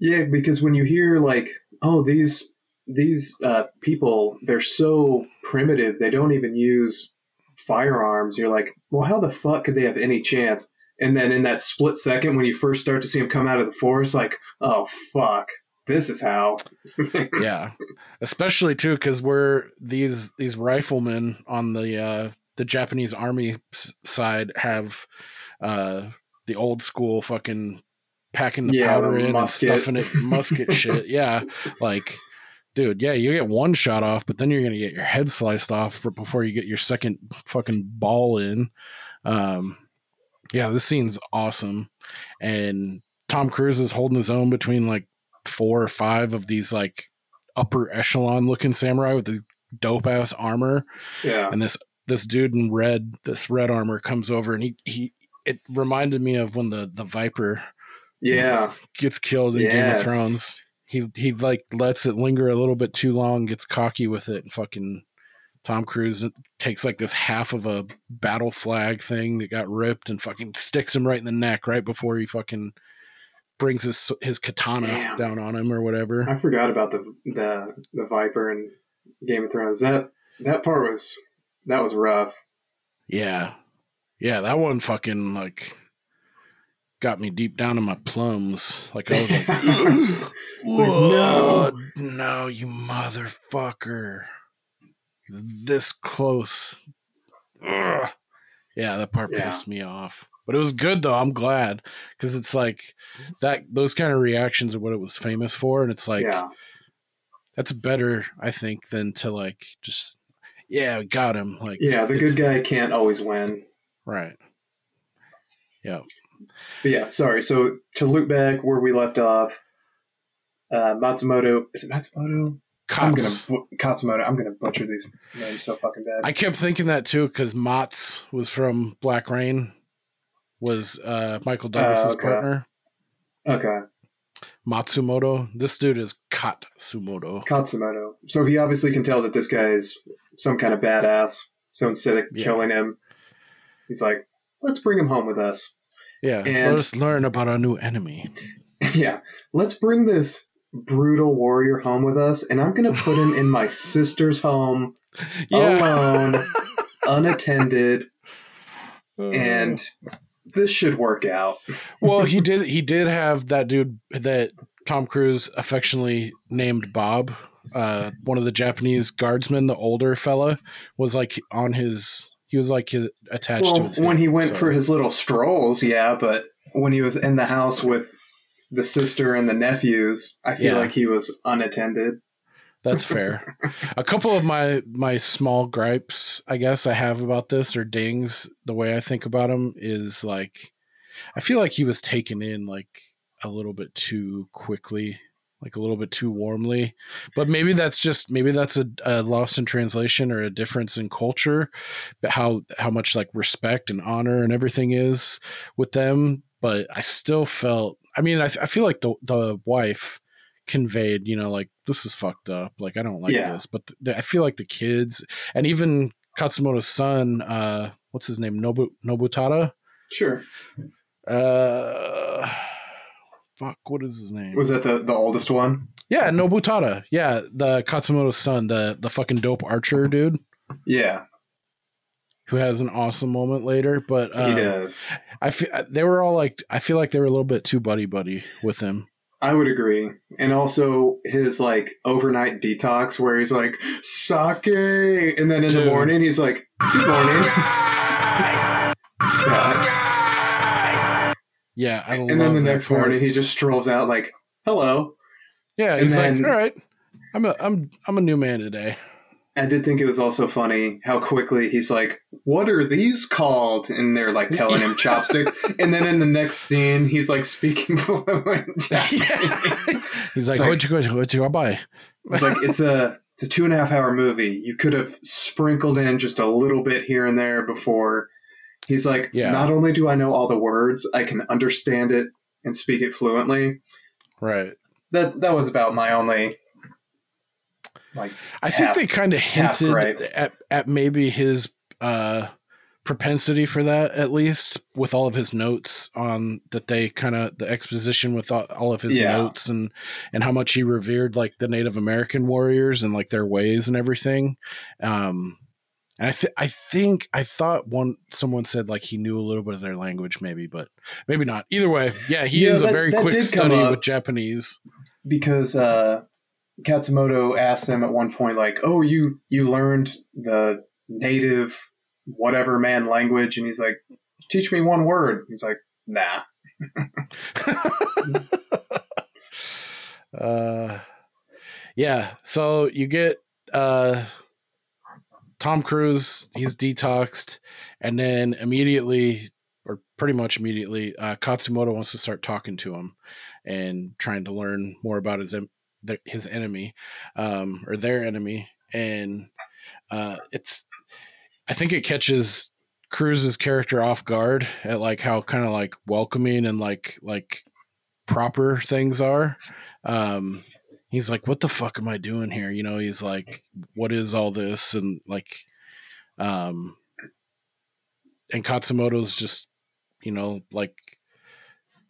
Speaker 3: Yeah, because when you hear like, oh, these these uh, people, they're so primitive. They don't even use firearms. You're like, well, how the fuck could they have any chance? And then in that split second, when you first start to see them come out of the forest, like, oh fuck, this is how.
Speaker 1: yeah, especially too because we're these these riflemen on the uh the Japanese army side have uh the old school fucking packing the
Speaker 3: Yeah,
Speaker 1: powder in
Speaker 3: musket.
Speaker 1: and stuffing it musket shit. Yeah, like dude, yeah, you get one shot off, but then you're gonna get your head sliced off before you get your second fucking ball in. Um, yeah, this scene's awesome, and Tom Cruise is holding his own between like four or five of these like upper echelon looking samurai with the dope ass armor,
Speaker 3: Yeah,
Speaker 1: and this this dude in red, this red armor comes over, and he he. It reminded me of when the the Viper
Speaker 3: yeah,
Speaker 1: gets killed in Game of Thrones. He he like lets it linger a little bit too long, gets cocky with it, and fucking Tom Cruise takes like this half of a battle flag thing that got ripped and fucking sticks him right in the neck right before he fucking brings his his katana
Speaker 3: Damn.
Speaker 1: down on him or whatever.
Speaker 3: I forgot about the the the Viper and Game of Thrones. That that part was that was rough.
Speaker 1: Yeah. Yeah, that one fucking like got me deep down in my plums. Like I was like,
Speaker 3: no.
Speaker 1: Whoa, no, you motherfucker. This close. Ugh. Yeah, that part
Speaker 3: Yeah.
Speaker 1: pissed me off. But it was good though. I'm glad because it's like that. Those kind of reactions are what it was famous for, and it's like
Speaker 3: yeah,
Speaker 1: that's better, I think, than to like just yeah, got him. Like
Speaker 3: yeah. The good guy can't always win.
Speaker 1: right? Yeah,
Speaker 3: But yeah, sorry. So to loop back where we left off, uh, Matsumoto is it Matsumoto? I'm gonna Katsumoto. I'm gonna butcher these names so fucking bad.
Speaker 1: I kept thinking that too because Mats was from Black Rain, was uh, Michael Douglas's
Speaker 3: okay.
Speaker 1: partner.
Speaker 3: okay,
Speaker 1: Matsumoto. This dude is Katsumoto.
Speaker 3: Katsumoto. So he obviously can tell that this guy is some kind of badass. So instead of
Speaker 1: Yeah.
Speaker 3: killing him, he's like, "Let's bring him home with us."
Speaker 1: Yeah,
Speaker 3: And-
Speaker 1: let us learn about our new enemy.
Speaker 3: yeah, let's bring this brutal warrior home with us, and I'm gonna put him in my sister's home alone, unattended, and this should work out.
Speaker 1: well, he did. He did have that dude that Tom Cruise affectionately named Bob. Uh, one of the Japanese guardsmen, the older fella, was like on his. He was like attached to
Speaker 3: Well,
Speaker 1: his.
Speaker 3: when he went
Speaker 1: so-
Speaker 3: for his little strolls, yeah, but when he was in the house with the sister and the nephews, I feel
Speaker 1: Yeah.
Speaker 3: like he was unattended.
Speaker 1: That's fair. a couple of my my small gripes, I guess, I have about this or dings. The way I think about him is like, I feel like he was taken in like a little bit too quickly, like a little bit too warmly. But maybe that's just maybe that's a, a lost in translation or a difference in culture, but how how much like respect and honor and everything is with them. But I still felt. I mean, I, I feel like the the wife conveyed, you know, like this is fucked up. Like I don't like
Speaker 3: Yeah.
Speaker 1: this. But the, I feel like the kids and even Katsumoto's son, uh, what's his name, Nobu Nobutada.
Speaker 3: Sure.
Speaker 1: Uh, fuck, what is his name?
Speaker 3: Was that the, the oldest one?
Speaker 1: yeah, Nobutada. Yeah, the Katsumoto's son, the the fucking dope archer dude
Speaker 3: Yeah,
Speaker 1: who has an awesome moment later. But
Speaker 3: he
Speaker 1: um,
Speaker 3: does.
Speaker 1: I feel they were all like, I feel like they were a little bit too buddy buddy with him.
Speaker 3: I would agree. And also his like overnight detox where he's like, sake. And then in
Speaker 1: Dude.
Speaker 3: the morning, he's like, good morning. Yeah.
Speaker 1: Yeah, I
Speaker 3: And then the next
Speaker 1: part.
Speaker 3: morning, he just strolls out like, hello.
Speaker 1: Yeah,
Speaker 3: And
Speaker 1: he's
Speaker 3: then-
Speaker 1: like, all right, I'm a I'm I'm a new man today.
Speaker 3: I did think it was also funny how quickly he's like, "What are these called?" And they're like telling him chopstick. And then in the next scene, he's like speaking fluent Japanese.
Speaker 1: He's like, what you go, what you buy?
Speaker 3: It's like it's a it's a two and a half hour movie. You could have sprinkled in just a little bit here and there before. He's like,
Speaker 1: Yeah.
Speaker 3: not only do I know all the words, I can understand it and speak it fluently.
Speaker 1: Right.
Speaker 3: That that was about my only like
Speaker 1: I think they kind of hinted
Speaker 3: right.
Speaker 1: at at maybe his uh propensity for that at least with all of his notes on that they kind of the exposition with all, all of his
Speaker 3: Yeah.
Speaker 1: notes and and how much he revered like the Native American warriors and like their ways and everything um and I, th- I think I thought one someone said like he knew a little bit of their language maybe but maybe not either way yeah he
Speaker 3: Yeah,
Speaker 1: is a very quick study with Japanese
Speaker 3: because uh, Katsumoto asked him at one point, like, "Oh, you you learned the native whatever man language," and he's like, "Teach me one word." He's like, "Nah."
Speaker 1: uh yeah so you get uh tom cruise he's detoxed and then immediately or pretty much immediately uh katsumoto wants to start talking to him and trying to learn more about his his enemy um or their enemy and uh it's i think it catches Cruise's character off guard at like how kind of like welcoming and like like proper things are. Um he's like, What the fuck am I doing here? You know, he's like, What is all this? And like um and Katsumoto's just, you know, like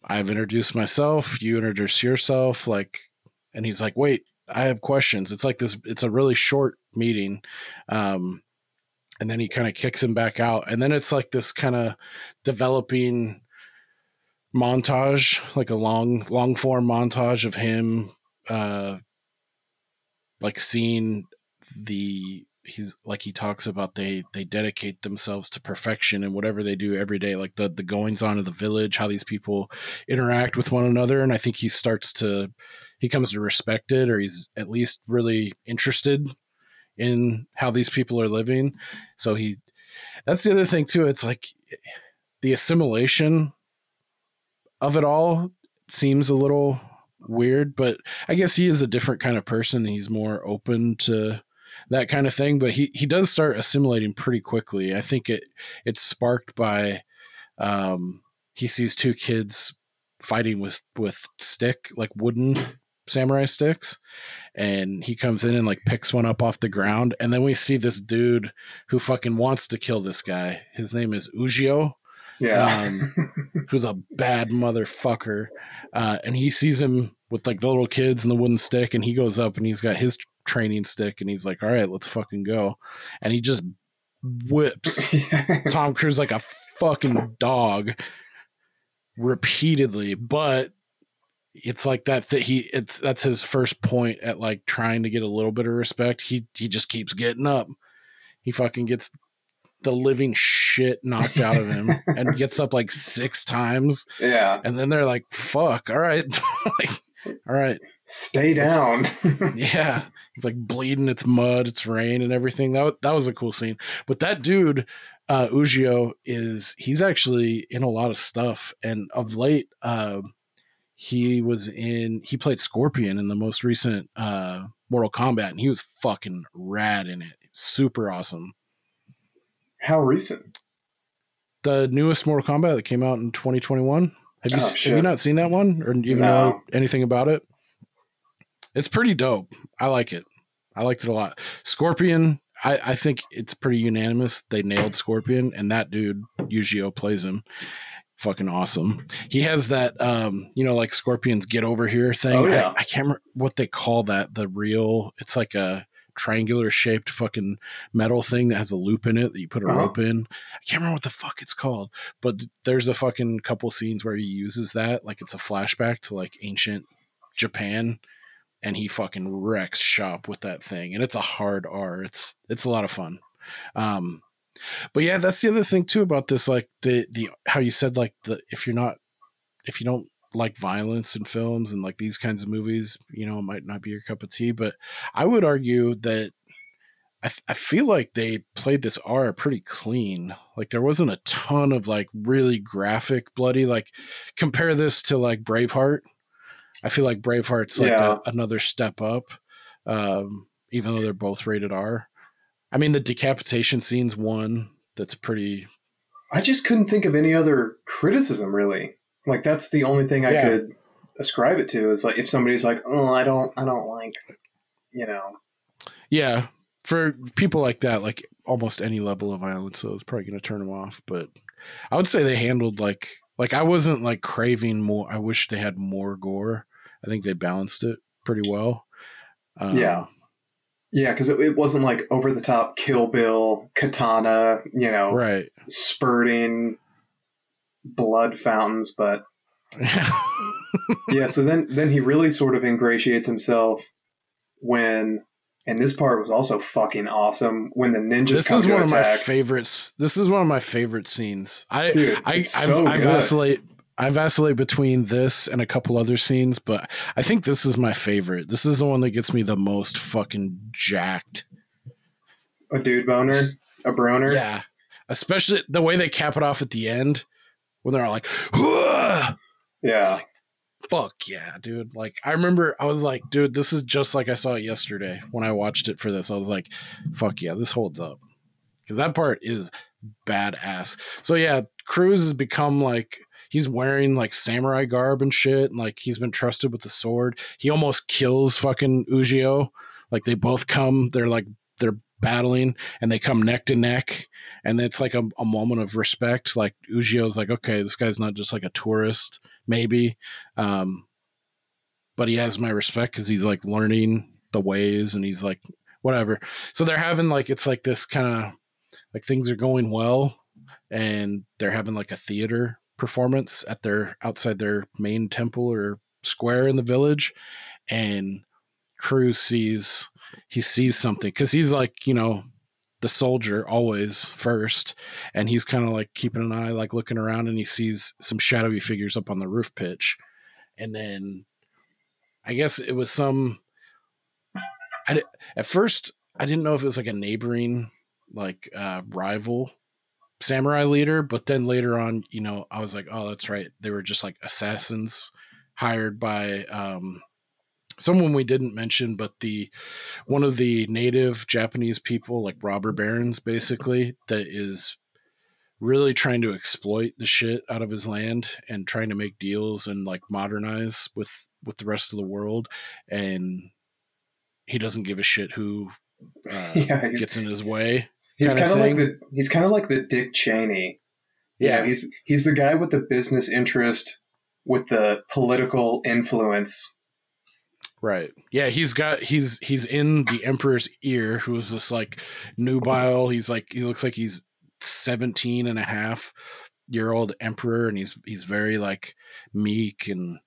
Speaker 1: I've introduced myself, you introduce yourself, like, and he's like, wait, I have questions. It's like this, it's a really short meeting. Um, and then he kind of kicks him back out. And then it's like this kind of developing montage, like a long, long form montage of him, uh, like seeing the he's like he talks about they they dedicate themselves to perfection and whatever they do every day like the the goings on of the village how these people interact with one another and i think he starts to he comes to respect it or he's at least really interested in how these people are living. So he that's the other thing too it's like the assimilation of it all seems a little weird but i guess he is a different kind of person he's more open to that kind of thing. But he he does start assimilating pretty quickly. I think it it's sparked by um, he sees two kids fighting with with stick like wooden samurai sticks and he comes in and like picks one up off the ground and then we see this dude who fucking wants to kill this guy his name is ujio
Speaker 3: Yeah.
Speaker 1: um, who's a bad motherfucker uh, and he sees him with like the little kids and the wooden stick and he goes up and he's got his training stick and he's like, all right, let's fucking go. And he just whips Tom Cruise like a fucking dog repeatedly, but it's like that that he it's that's his first point at like trying to get a little bit of respect. He he just keeps getting up. He fucking gets the living shit knocked out of him and gets up like six times.
Speaker 3: yeah.
Speaker 1: And then they're like, fuck, all right. like, all right.
Speaker 3: Stay down.
Speaker 1: Yeah, it's like bleeding. It's mud. It's rain and everything. That that was a cool scene. But that dude, uh, Ujio, is he's actually in a lot of stuff. And of late, uh, he was in. He played Scorpion in the most recent uh, Mortal Kombat, and he was fucking rad in it. Super awesome.
Speaker 3: How recent?
Speaker 1: The newest Mortal Kombat that came out in 2021. Have you
Speaker 3: Oh,
Speaker 1: have you not seen that one or even
Speaker 3: No.
Speaker 1: know anything about it? It's pretty dope. I like it. I liked it a lot. Scorpion, I, I think it's pretty unanimous. They nailed Scorpion, and that dude Ujio plays him. Fucking awesome. He has that, um, you know, like Scorpion's get over here thing.
Speaker 3: Oh, yeah.
Speaker 1: I, I can't remember what they call that. The real, it's like a triangular shaped fucking metal thing that has a loop in it that you put a
Speaker 3: Uh-huh.
Speaker 1: rope in. I can't remember what the fuck it's called, but th- there's a fucking couple scenes where he uses that, like it's a flashback to like ancient Japan, and he fucking wrecks shop with that thing, and it's a hard R. It's it's a lot of fun. Um, but yeah, that's the other thing too about this, like the the how you said like the if you're not if you don't like violence in films and like these kinds of movies, you know, it might not be your cup of tea. But I would argue that I, I feel like they played this R pretty clean. Like there wasn't a ton of like really graphic bloody. Like compare this to like Braveheart. I feel like Braveheart's like
Speaker 3: Yeah.
Speaker 1: a, another step up, um, even though they're both rated R. I mean, the decapitation scene's one that's pretty.
Speaker 3: I just couldn't think of any other criticism really. Like that's the only thing I
Speaker 1: Yeah.
Speaker 3: could ascribe it to. Is like if somebody's like, "Oh, I don't, I don't like," you know.
Speaker 1: Yeah, for people like that, like almost any level of violence, so it's probably going to turn them off. But I would say they handled like like I wasn't like craving more. I wish they had more gore. I think they balanced it pretty well. Um,
Speaker 3: Yeah. Yeah, because it, it wasn't like over the top Kill Bill, katana, you know,
Speaker 1: right.
Speaker 3: spurting blood fountains. But yeah, so then then he really sort of ingratiates himself when, and this part was also fucking awesome when the ninjas
Speaker 1: this
Speaker 3: come
Speaker 1: is one of my favorites. This is one of my favorite scenes. I
Speaker 3: Dude,
Speaker 1: I I,
Speaker 3: so
Speaker 1: I vacillate. I vacillate between this and a couple other scenes, but I think this is my favorite. This is the one that gets me the most fucking jacked.
Speaker 3: a dude boner, a broner.
Speaker 1: Yeah. Especially the way they cap it off at the end when they're all like,
Speaker 3: yeah.
Speaker 1: It's like, fuck yeah, dude. Like, I remember I was like, dude, this is just like I saw it yesterday when I watched it for this. I was like, fuck yeah, this holds up. Because that part is badass. So, yeah, Cruise has become like, he's wearing like samurai garb and shit. And like, he's been trusted with the sword. He almost kills fucking Ujio. Like, they both come, they're like, they're battling and they come neck to neck and it's like a, a moment of respect. Like Ujio's like okay this guy's not just like a tourist maybe. Um but he has my respect because he's like learning the ways and he's like whatever. So they're having like it's like this kind of like things are going well and they're having like a theater performance at their outside their main temple or square in the village and Cruise sees he sees something because he's like you know the soldier always first and he's kind of like keeping an eye like looking around and he sees some shadowy figures up on the roof pitch. And then i guess it was some I at first i didn't know if it was like a neighboring like uh rival samurai leader but then later on you know i was like oh that's right they were just like assassins hired by um someone we didn't mention but the one of the native japanese people like robber barons basically that is really trying to exploit the shit out of his land and trying to make deals and like modernize with with the rest of the world and he doesn't give a shit who uh,
Speaker 3: Yeah,
Speaker 1: gets in his way
Speaker 3: He's kind like the he's kind of like the Dick Cheney.
Speaker 1: Yeah.
Speaker 3: Yeah, he's he's the guy with the business interest with the political influence.
Speaker 1: Right. Yeah, he's got he's he's in the emperor's ear who is this like nubile. He's like he looks like he's 17 and a half year old emperor and he's he's very like meek and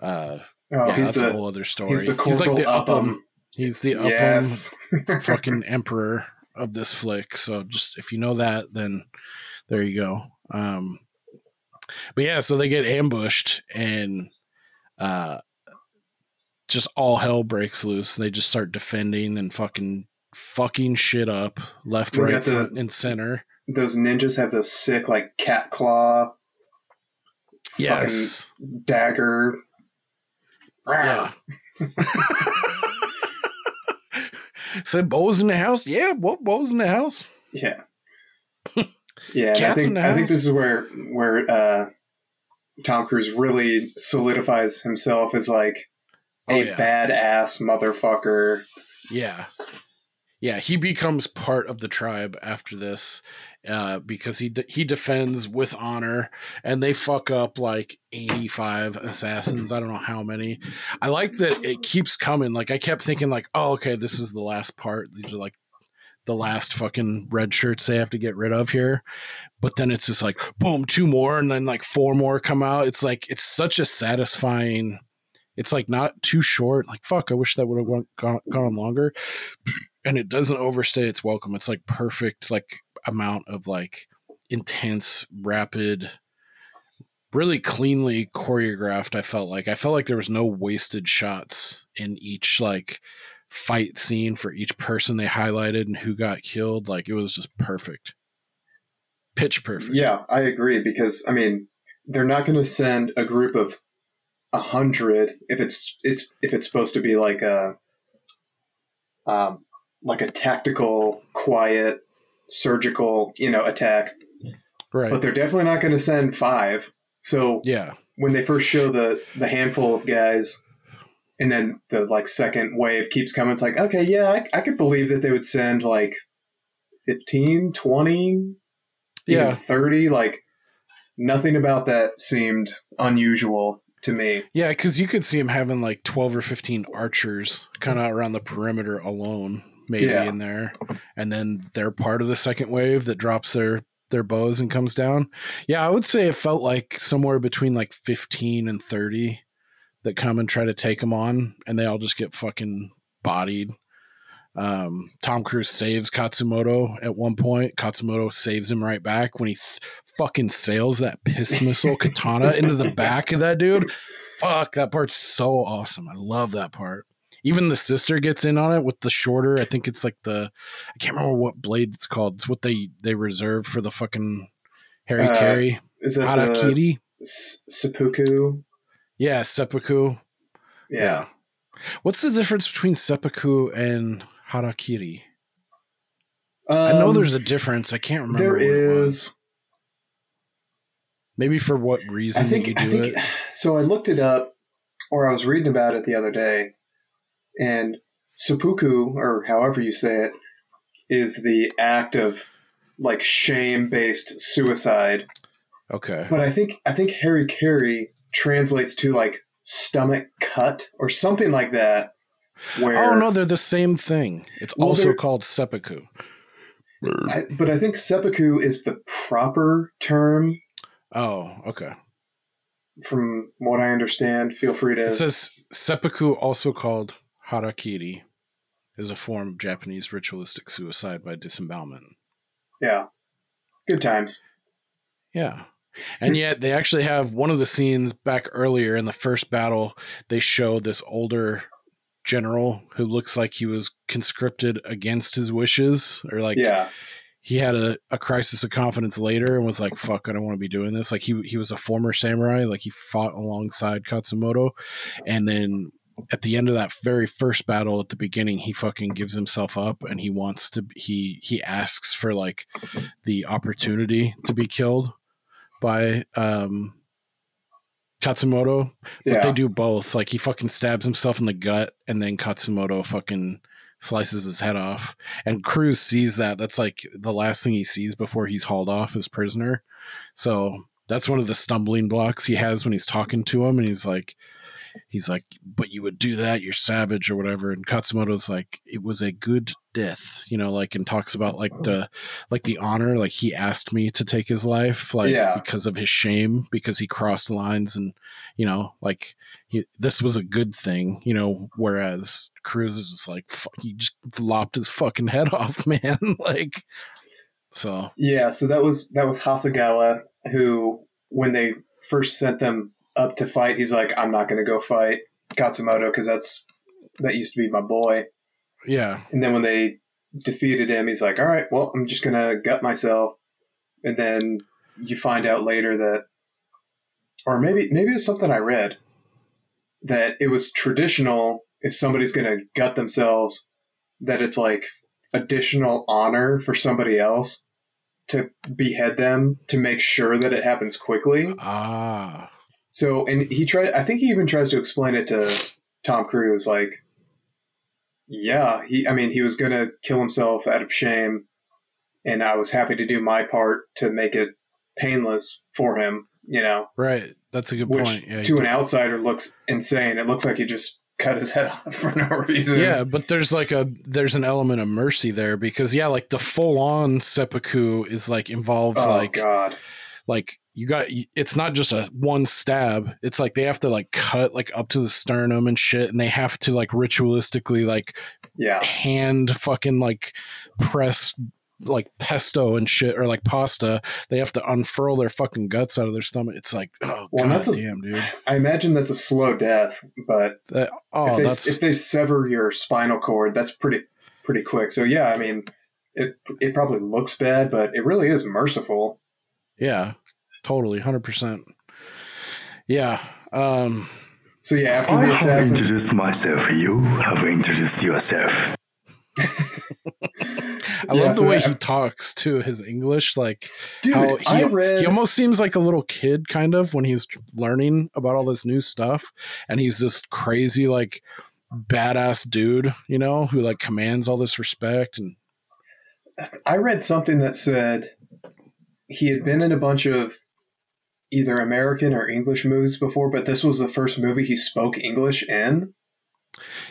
Speaker 1: uh
Speaker 3: Oh,
Speaker 1: yeah,
Speaker 3: he's
Speaker 1: that's
Speaker 3: the
Speaker 1: a whole other story.
Speaker 3: he's the
Speaker 1: like the
Speaker 3: Upham.
Speaker 1: Upham. He's the Upham
Speaker 3: yes.
Speaker 1: fucking emperor of this flick. So just if you know that, then there you go. Um, but yeah, so they get ambushed and uh, just all hell breaks loose. They just start defending and fucking fucking shit up left,
Speaker 3: They
Speaker 1: right,
Speaker 3: the-
Speaker 1: front, and center.
Speaker 3: those ninjas have those sick like cat claw
Speaker 1: Yes.
Speaker 3: dagger.
Speaker 1: Yeah. Said Bo's in the house. Yeah, what Bo's in the house?
Speaker 3: Yeah. Yeah, I think I think this is where where uh, Tom Cruise really solidifies himself as like a
Speaker 1: Oh, yeah.
Speaker 3: badass motherfucker.
Speaker 1: Yeah. Yeah, he becomes part of the tribe after this uh, because he de- he defends with honor, and they fuck up like eighty five assassins. I don't know how many. I like that it keeps coming. Like I kept thinking, like, oh, okay, this is the last part. These are like the last fucking red shirts they have to get rid of here. But then it's just like boom, two more, and then like four more come out. It's like it's such a satisfying. It's like not too short. Like fuck, I wish that would have gone, gone on longer and it doesn't overstay its welcome. It's like perfect like amount of like intense, rapid, really cleanly choreographed. I felt like I felt like there was no wasted shots in each like fight scene for each person they highlighted and who got killed. Like it was just perfect, pitch perfect.
Speaker 3: Yeah, I agree because I mean they're not going to send a group of a hundred if it's it's if it's supposed to be like a um, like a tactical, quiet, surgical, you know, attack.
Speaker 1: right.
Speaker 3: But they're definitely not going to send five. So
Speaker 1: yeah,
Speaker 3: when they first show the the handful of guys, and then the like second wave keeps coming, it's like okay, yeah, I, I could believe that they would send like 15, 20,
Speaker 1: Yeah.
Speaker 3: 30. Like nothing about that seemed unusual to me.
Speaker 1: yeah, because you could see him having like twelve or fifteen archers kind of mm-hmm. around the perimeter alone, maybe
Speaker 3: Yeah.
Speaker 1: in there, and then they're part of the second wave that drops their their bows and comes down. Yeah, I would say it felt like somewhere between like fifteen and thirty that come and try to take him on, and they all just get fucking bodied. Um, Tom Cruise saves Katsumoto at one point. Katsumoto saves him right back when he th- fucking sails that piss missile katana into the back of that dude. Fuck, that part's so awesome. I love that part. Even the sister gets in on it with the shorter. I think it's like the I can't remember what blade it's called. It's what they they reserve for the fucking Harry
Speaker 3: Uh,
Speaker 1: Carey
Speaker 3: Is that the
Speaker 1: Harakiri.
Speaker 3: S- seppuku?
Speaker 1: Yeah, seppuku.
Speaker 3: Yeah.
Speaker 1: What's the difference between seppuku and harakiri?
Speaker 3: Um,
Speaker 1: I know there's a difference. I can't remember.
Speaker 3: there
Speaker 1: what it was.
Speaker 3: is.
Speaker 1: Maybe for what reason I
Speaker 3: think,
Speaker 1: you
Speaker 3: I
Speaker 1: do
Speaker 3: think
Speaker 1: it.
Speaker 3: so. I looked it up, or I was reading about it the other day, and seppuku, or however you say it, is the act of like shame based suicide.
Speaker 1: Okay.
Speaker 3: But I think I think harakiri translates to like stomach cut or something like that. Oh, Where
Speaker 1: Oh no, they're the same thing. It's
Speaker 3: Well,
Speaker 1: also called seppuku.
Speaker 3: I, but I think seppuku is the proper term
Speaker 1: Oh, okay.
Speaker 3: from what I understand. Feel free to
Speaker 1: It says seppuku, also called harakiri, is a form of Japanese ritualistic suicide by disembowelment.
Speaker 3: yeah. Good times.
Speaker 1: Yeah. And yet they actually have one of the scenes back earlier in the first battle, they show this older general who looks like he was conscripted against his wishes or like
Speaker 3: yeah.
Speaker 1: he had a, a crisis of confidence later and was like, fuck, I don't want to be doing this. Like he he was a former samurai, like he fought alongside Katsumoto. And then at the end of that very first battle at the beginning, he fucking gives himself up and he wants to he he asks for like the opportunity to be killed by um Katsumoto. But
Speaker 3: Yeah.
Speaker 1: they do both. Like he fucking stabs himself in the gut and then Katsumoto fucking slices his head off. And Cruise sees that. That's like the last thing he sees before he's hauled off as prisoner. So that's one of the stumbling blocks he has when he's talking to him. And he's like, he's like, but you would do that, you're savage or whatever. And Katsumoto's like, it was a good death, you know, like, and talks about like the, like the honor, like he asked me to take his life, like
Speaker 3: Yeah.
Speaker 1: because of his shame, because he crossed lines and, you know, like he, this was a good thing, you know, whereas Cruise is like, he just lopped his fucking head off, man. like, so
Speaker 3: Yeah, so that was that was Hasegawa who when they first sent them up to fight, he's like, I'm not gonna go fight Katsumoto because that's that used to be my boy.
Speaker 1: yeah,
Speaker 3: And then when they defeated him, he's like, All right, well, I'm just gonna gut myself. And then you find out later that or maybe maybe it was something I read that it was traditional if somebody's gonna gut themselves that it's like additional honor for somebody else to behead them to make sure that it happens quickly.
Speaker 1: ah,
Speaker 3: So, and he tried, I think he even tries to explain it to Tom Cruise like, yeah, he, I mean, he was going to kill himself out of shame, and I was happy to do my part to make it painless for him, you know,
Speaker 1: right. That's a good
Speaker 3: which
Speaker 1: point. Yeah,
Speaker 3: to an outsider looks insane. It looks like he just cut his head off for no reason.
Speaker 1: yeah but there's like a there's an element of mercy there because yeah like the full-on seppuku is like involves
Speaker 3: Oh,
Speaker 1: like
Speaker 3: God.
Speaker 1: Like you got it's not just a one stab it's like they have to like cut like up to the sternum and shit and they have to like ritualistically like
Speaker 3: Yeah.
Speaker 1: hand fucking like press like pesto and shit or like pasta they have to unfurl their fucking guts out of their stomach it's like oh
Speaker 3: Well,
Speaker 1: god
Speaker 3: that's a-
Speaker 1: damn dude
Speaker 3: I imagine that's a slow death, but
Speaker 1: That- oh
Speaker 3: if, they,
Speaker 1: that's
Speaker 3: if they sever your spinal cord, that's pretty pretty quick. So yeah, I mean, it it probably looks bad, but it really is merciful.
Speaker 1: Yeah, totally, hundred percent. Yeah. Um.
Speaker 3: So yeah, after
Speaker 2: I
Speaker 3: the
Speaker 2: have
Speaker 3: assassin,
Speaker 2: introduced myself. You have introduced yourself.
Speaker 1: I
Speaker 3: Yeah,
Speaker 1: love the
Speaker 3: so
Speaker 1: way
Speaker 3: that-
Speaker 1: he talks too. His English, like
Speaker 3: dude,
Speaker 1: how he,
Speaker 3: I read.
Speaker 1: he almost seems like a little kid, kind of, when he's learning about all this new stuff, and he's this crazy, like badass dude, you know, who like commands all this respect and
Speaker 3: I read something that said he had been in a bunch of either American or English movies before, but this was the first movie he spoke English in.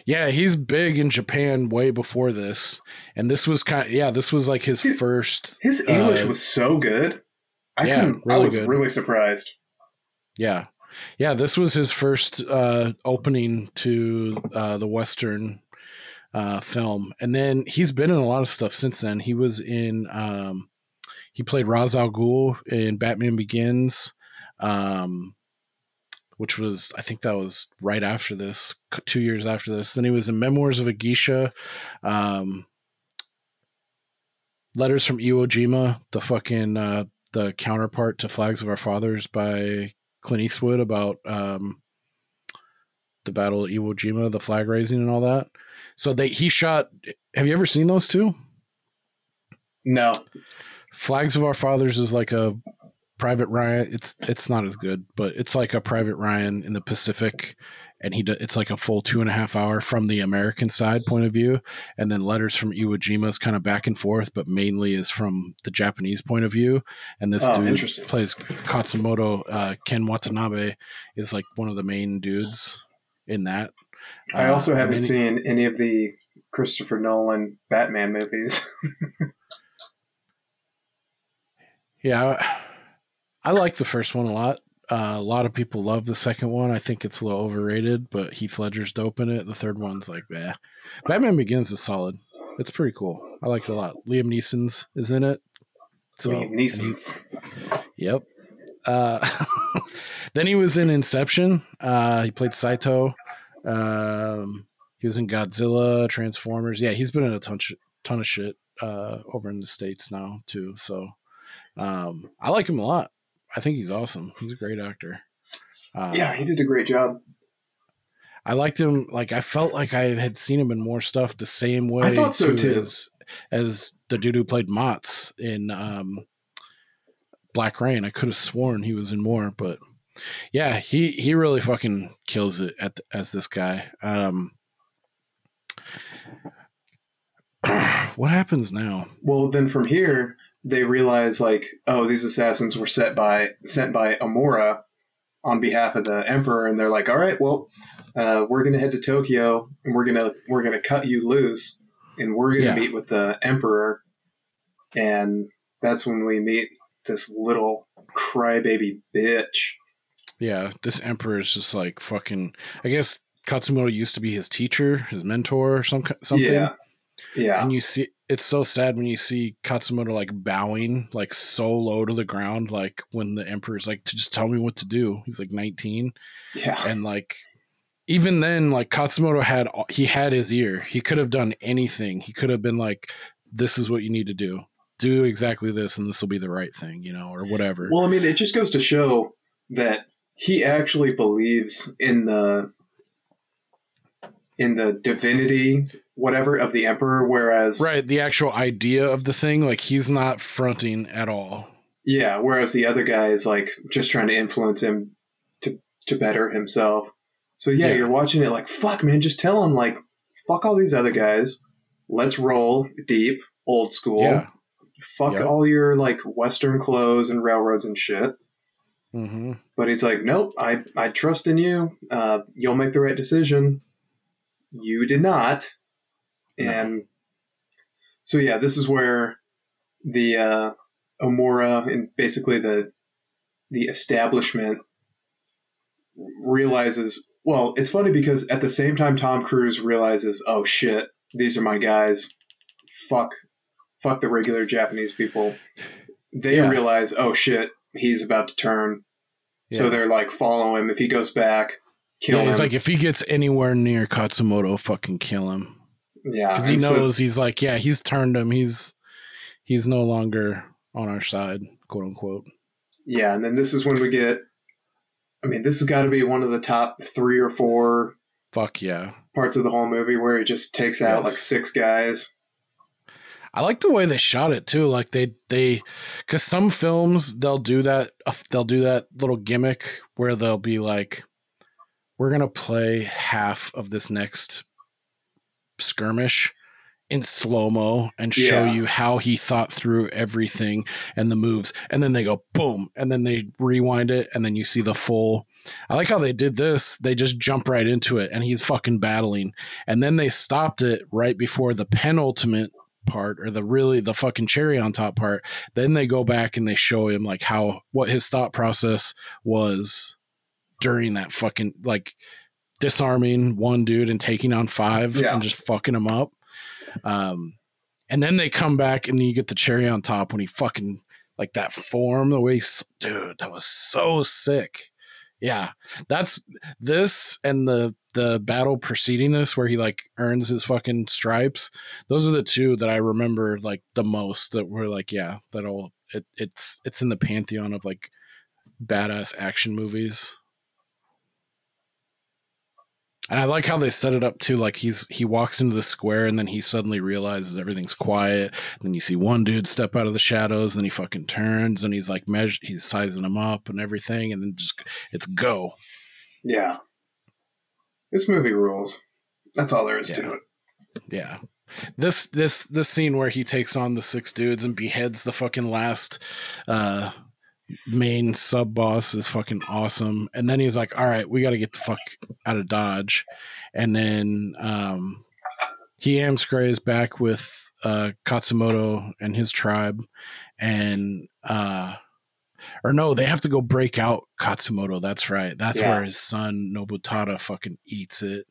Speaker 1: yeah, he's big in Japan way before this, and this was kind, yeah, this was like his
Speaker 3: Dude,
Speaker 1: first,
Speaker 3: His English
Speaker 1: Uh,
Speaker 3: was so good. I
Speaker 1: yeah,
Speaker 3: couldn't, I
Speaker 1: really
Speaker 3: was
Speaker 1: good.
Speaker 3: really surprised.
Speaker 1: Yeah. Yeah, this was his first uh, opening to uh, the Western uh, film. And then he's been in a lot of stuff since then. He was in, um, he played Ra's al Ghul in Batman Begins, um, which was, I think that was right after this, two years after this. Then he was in Memoirs of a Geisha, um, Letters from Iwo Jima, the fucking, uh, the counterpart to Flags of Our Fathers by Clint Eastwood about um, the Battle of Iwo Jima, the flag raising, and all that. So they he shot. Have you ever seen those two?
Speaker 3: No,
Speaker 1: Flags of Our Fathers is like a Private Ryan. It's it's not as good, but it's like a Private Ryan in the Pacific, and he it's like a full two and a half hour from the American side point of view, and then letters from Iwo Jima is kind of back and forth, but mainly is from the Japanese point of view. And this
Speaker 3: Oh,
Speaker 1: dude plays Katsumoto. Uh, Ken Watanabe is like one of the main dudes in that.
Speaker 3: I
Speaker 1: Uh,
Speaker 3: also
Speaker 1: and
Speaker 3: haven't seen any of the Christopher Nolan Batman movies.
Speaker 1: Yeah, I, like the first one a lot. Uh, a lot of people love the second one. I think it's a little overrated, but Heath Ledger's dope in it. The third one's like, yeah. Batman Begins is solid. It's pretty cool. I like it a lot. Liam Neeson's is in it. So,
Speaker 3: Liam
Speaker 1: and he- Yep. Uh, then he was in Inception. Uh, he played Saito. Um, he was in Godzilla, Transformers. Yeah, he's been in a ton, sh- ton of shit uh, over in the states now too. So um, I like him a lot. I think he's awesome. He's a great actor. Uh,
Speaker 3: Yeah, he did a great job.
Speaker 1: I liked him. Like I felt like I had seen him in more stuff the same way I
Speaker 3: thought so, too.
Speaker 1: as as the dude who played Motts in um, Black Rain. I could have sworn he was in more, but yeah, he he really fucking kills it at as this guy. Um, what happens now?
Speaker 3: Well, then from here they realize like, oh, these assassins were set by sent by Omura on behalf of the Emperor, and they're like, all right, well, uh, we're gonna head to Tokyo and we're gonna we're gonna cut you loose, and we're gonna
Speaker 1: Yeah.
Speaker 3: meet with the Emperor, and that's when we meet this little crybaby bitch.
Speaker 1: Yeah, this emperor is just like fucking. I guess Katsumoto used to be his teacher, his mentor, or some something.
Speaker 3: Yeah, yeah.
Speaker 1: and you see it's so sad when you see Katsumoto like bowing like so low to the ground like when the emperor's like to just tell me what to do. He's like 19
Speaker 3: yeah.
Speaker 1: and like even then like Katsumoto had he had his ear. He could have done anything. He could have been like this is what you need to do. Do exactly this and this will be the right thing you know or whatever.
Speaker 3: Well, I mean, it just goes to show that he actually believes in the in the divinity, whatever, of the emperor. Whereas,
Speaker 1: right the actual idea of the thing like he's not fronting at all
Speaker 3: yeah, whereas the other guy is like just trying to influence him to to better himself. So yeah,
Speaker 1: Yeah.
Speaker 3: you're watching it like, fuck, man, just tell him like, fuck all these other guys. Let's roll deep, old school.
Speaker 1: yeah
Speaker 3: Fuck
Speaker 1: Yep.
Speaker 3: all your like Western clothes and railroads and shit.
Speaker 1: hmm
Speaker 3: But he's like, nope, I, I trust in you. Uh, you'll make the right decision. You did not. And so, yeah, this is where the uh, Omura and basically the the establishment realizes. Well, it's funny because at the same time, Tom Cruise realizes, oh shit, these are my guys. Fuck, fuck the regular Japanese people. They
Speaker 1: Yeah.
Speaker 3: realize, oh shit, he's about to turn. So they're like, follow him. If he goes back, kill
Speaker 1: yeah,
Speaker 3: him.
Speaker 1: he's like, if he gets anywhere near Katsumoto, fucking kill him.
Speaker 3: Yeah,
Speaker 1: Because he
Speaker 3: and so-
Speaker 1: knows he's like, yeah, he's turned him. He's he's no longer on our side, quote unquote.
Speaker 3: yeah, and then this is when we get. I mean, this has got to be one of the top three or four
Speaker 1: Fuck yeah.
Speaker 3: parts of the whole movie where he just takes out like six guys.
Speaker 1: I like the way they shot it too. Like they they because some films they'll do that uh, they'll do that little gimmick where they'll be like, we're gonna play half of this next skirmish in slow mo and show
Speaker 3: Yeah.
Speaker 1: you how he thought through everything and the moves, and then they go boom, and then they rewind it, and then you see the full. I like how they did this. They just jump right into it, and he's fucking battling, and then they stopped it right before the penultimate part or the really the fucking cherry on top part then they go back and they show him like how what his thought process was during that fucking like disarming one dude and taking on five
Speaker 3: Yeah.
Speaker 1: and just fucking him up. Um and then they come back and you get the cherry on top when he fucking like that form the way he's, dude that was so sick. Yeah that's this and the the battle preceding this where he like earns his fucking stripes those are the two that i remember like the most that were like yeah that'll it, it's it's in the pantheon of like badass action movies And I like how they set it up too. Like he's he walks into the square and then he suddenly realizes everything's quiet. Then you see one dude step out of the shadows, and then he fucking turns and he's like measure he's sizing them up and everything, and then just it's go.
Speaker 3: Yeah. This movie rules. That's all there is
Speaker 1: Yeah.
Speaker 3: to it.
Speaker 1: Yeah. This this this scene where he takes on the six dudes and beheads the fucking last uh main sub boss is fucking awesome. And then he's like, "All right, we got to get the fuck out of Dodge." And then um he amscrays back with uh Katsumoto and his tribe and uh or no, they have to go break out Katsumoto. That's right. That's
Speaker 3: Yeah.
Speaker 1: where his son Nobutada fucking eats it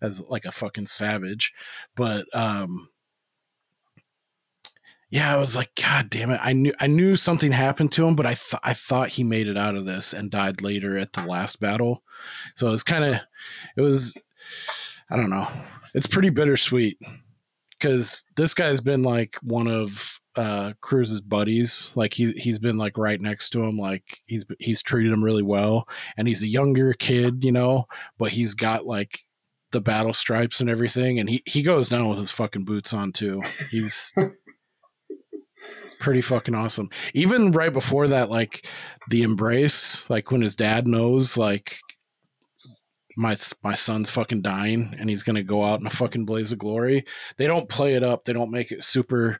Speaker 1: as like a fucking savage. But um yeah, I was like, God damn it! I knew I knew something happened to him, but I thought I thought he made it out of this and died later at the last battle. So it was kind of, it was, I don't know. It's pretty bittersweet because this guy's been like one of uh Cruise's buddies. Like he he's been like right next to him. Like he's he's treated him really well, and he's a younger kid, you know, but he's got like the battle stripes and everything, and he he goes down with his fucking boots on too. He's pretty fucking awesome. Even right before that, like the embrace, like when his dad knows, like my my son's fucking dying and he's gonna go out in a fucking blaze of glory. They don't play it up. They don't make it super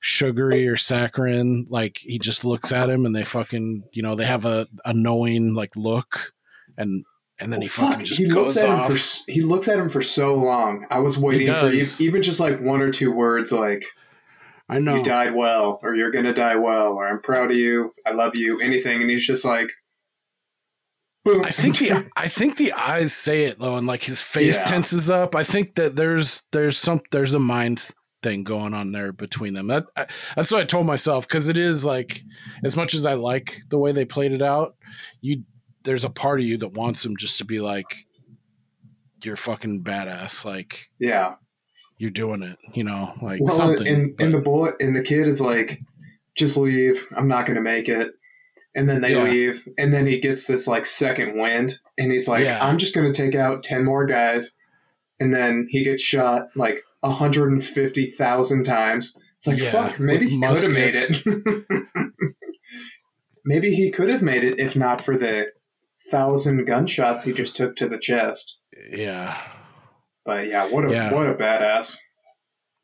Speaker 1: sugary or saccharine. Like he just looks at him and they fucking you know they have a, a knowing like look and and then he fucking
Speaker 3: Fuck,
Speaker 1: just
Speaker 3: he looks
Speaker 1: goes
Speaker 3: at him
Speaker 1: off.
Speaker 3: for he looks at him for so long. I was waiting for even just like one or two words like
Speaker 1: I know.
Speaker 3: you died well or you're gonna die well or I'm proud of you, I love you, anything, and he's just like boom.
Speaker 1: I think the I think the eyes say it though, and like his face
Speaker 3: Yeah.
Speaker 1: tenses up. I think that there's there's some there's a mind thing going on there between them. That I, that's what I told myself because it is like as much as I like the way they played it out, you there's a part of you that wants him just to be like you're fucking badass, like
Speaker 3: yeah.
Speaker 1: You're doing it, you know, like
Speaker 3: Well,
Speaker 1: something.
Speaker 3: and, and the boy and the kid is like, just leave. I'm not gonna make it. And then they
Speaker 1: Yeah.
Speaker 3: leave, and then he gets this like second wind, and he's like,
Speaker 1: Yeah.
Speaker 3: I'm just gonna take out ten more guys, and then he gets shot like 150,000 times. It's like,
Speaker 1: Yeah,
Speaker 3: fuck, maybe he could have made it. maybe he could have made it if not for the thousand gunshots he just took to the chest.
Speaker 1: yeah.
Speaker 3: But yeah, what a
Speaker 1: Yeah.
Speaker 3: what a badass.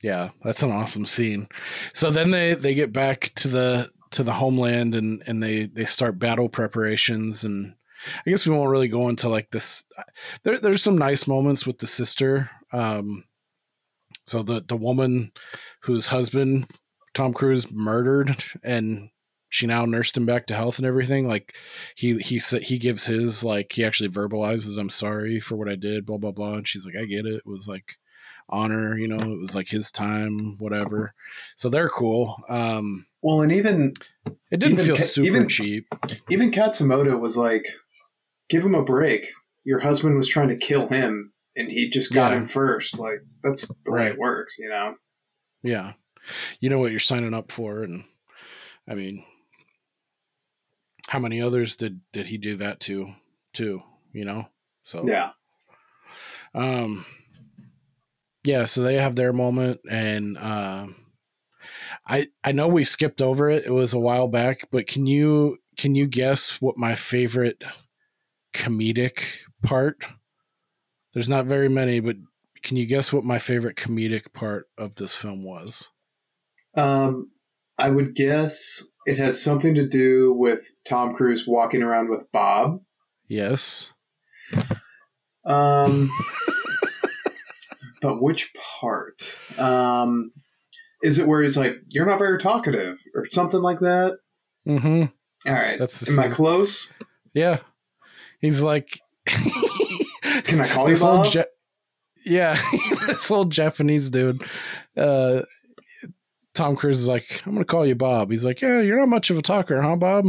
Speaker 1: Yeah, that's an awesome scene. So then they they get back to the to the homeland and and they they start battle preparations and I guess we won't really go into like this. There, there's some nice moments with the sister. Um, so the the woman whose husband Tom Cruise murdered and she now nursed him back to health and everything. Like he he said he gives his like he actually verbalizes I'm sorry for what I did. Blah blah blah. And she's like I get it. It was like honor. You know, it was like his time. Whatever. So they're cool. Um,
Speaker 3: Well, and even
Speaker 1: it didn't
Speaker 3: Even
Speaker 1: feel super
Speaker 3: even-
Speaker 1: cheap.
Speaker 3: even Katsumoto was like, "Give him a break. Your husband was trying to kill him, and he just got
Speaker 1: Yeah.
Speaker 3: him first. Like that's the way it works, you know."
Speaker 1: Yeah. You know what you're signing up for and I mean how many others did did he do that to too, you know? So
Speaker 3: Yeah,
Speaker 1: um yeah, so they have their moment and um I I know we skipped over it. It was a while back, but can you can you guess what my favorite comedic part? There's not very many, but can you guess what my favorite comedic part of this film was?
Speaker 3: um, I would guess it has something to do with Tom Cruise walking around with Bob.
Speaker 1: Yes.
Speaker 3: Um, but which part? Um, is it where he's like, "You're not very talkative" or something like that?
Speaker 1: Mm-hmm.
Speaker 3: All right,
Speaker 1: That's the
Speaker 3: am I close?
Speaker 1: Yeah. He's like
Speaker 3: Can I call you Bob?
Speaker 1: Ja- yeah, this old Japanese dude. Uh Tom Cruise is like, I'm gonna call you Bob. He's like, Yeah, you're not much of a talker, huh, Bob?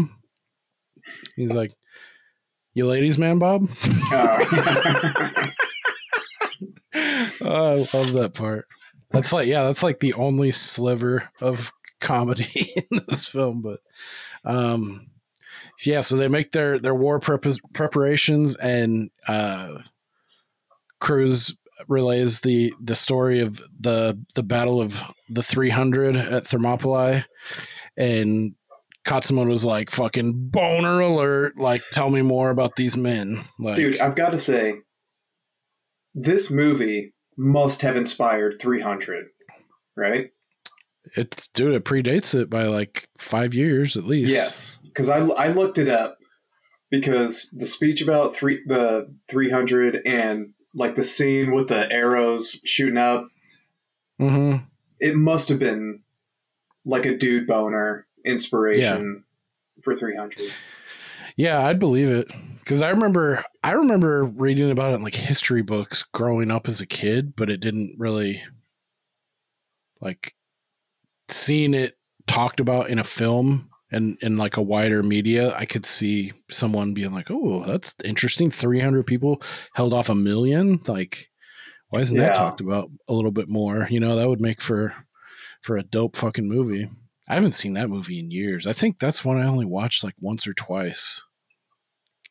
Speaker 1: He's like, You ladies man, Bob?
Speaker 3: Oh.
Speaker 1: oh, I love that part. That's like, yeah, that's like the only sliver of comedy in this film. But, um, yeah, so they make their their war prep- preparations, and uh, Cruise relays the the story of the the battle of the 300 at Thermopylae, and Katsumoto was like fucking boner alert. Like, tell me more about these men. Like,
Speaker 3: Dude, I've got to say, this movie must have inspired 300, right?
Speaker 1: it's dude, it predates it by like five years at least.
Speaker 3: Yes, because I, I looked it up because the speech about three the 300 and like the scene with the arrows shooting up,
Speaker 1: Mm-hmm.
Speaker 3: it must have been like a dude boner inspiration for 300.
Speaker 1: Yeah, I'd believe it because I remember I remember reading about it in like history books growing up as a kid, but it didn't really like seeing it talked about in a film and in like a wider media. I could see someone being like, "Oh, that's interesting. Three hundred people held off a million. Like, why isn't that talked about a little bit more? You know, that would make for for a dope fucking movie." I haven't seen that movie in years. I think that's one I only watched like once or twice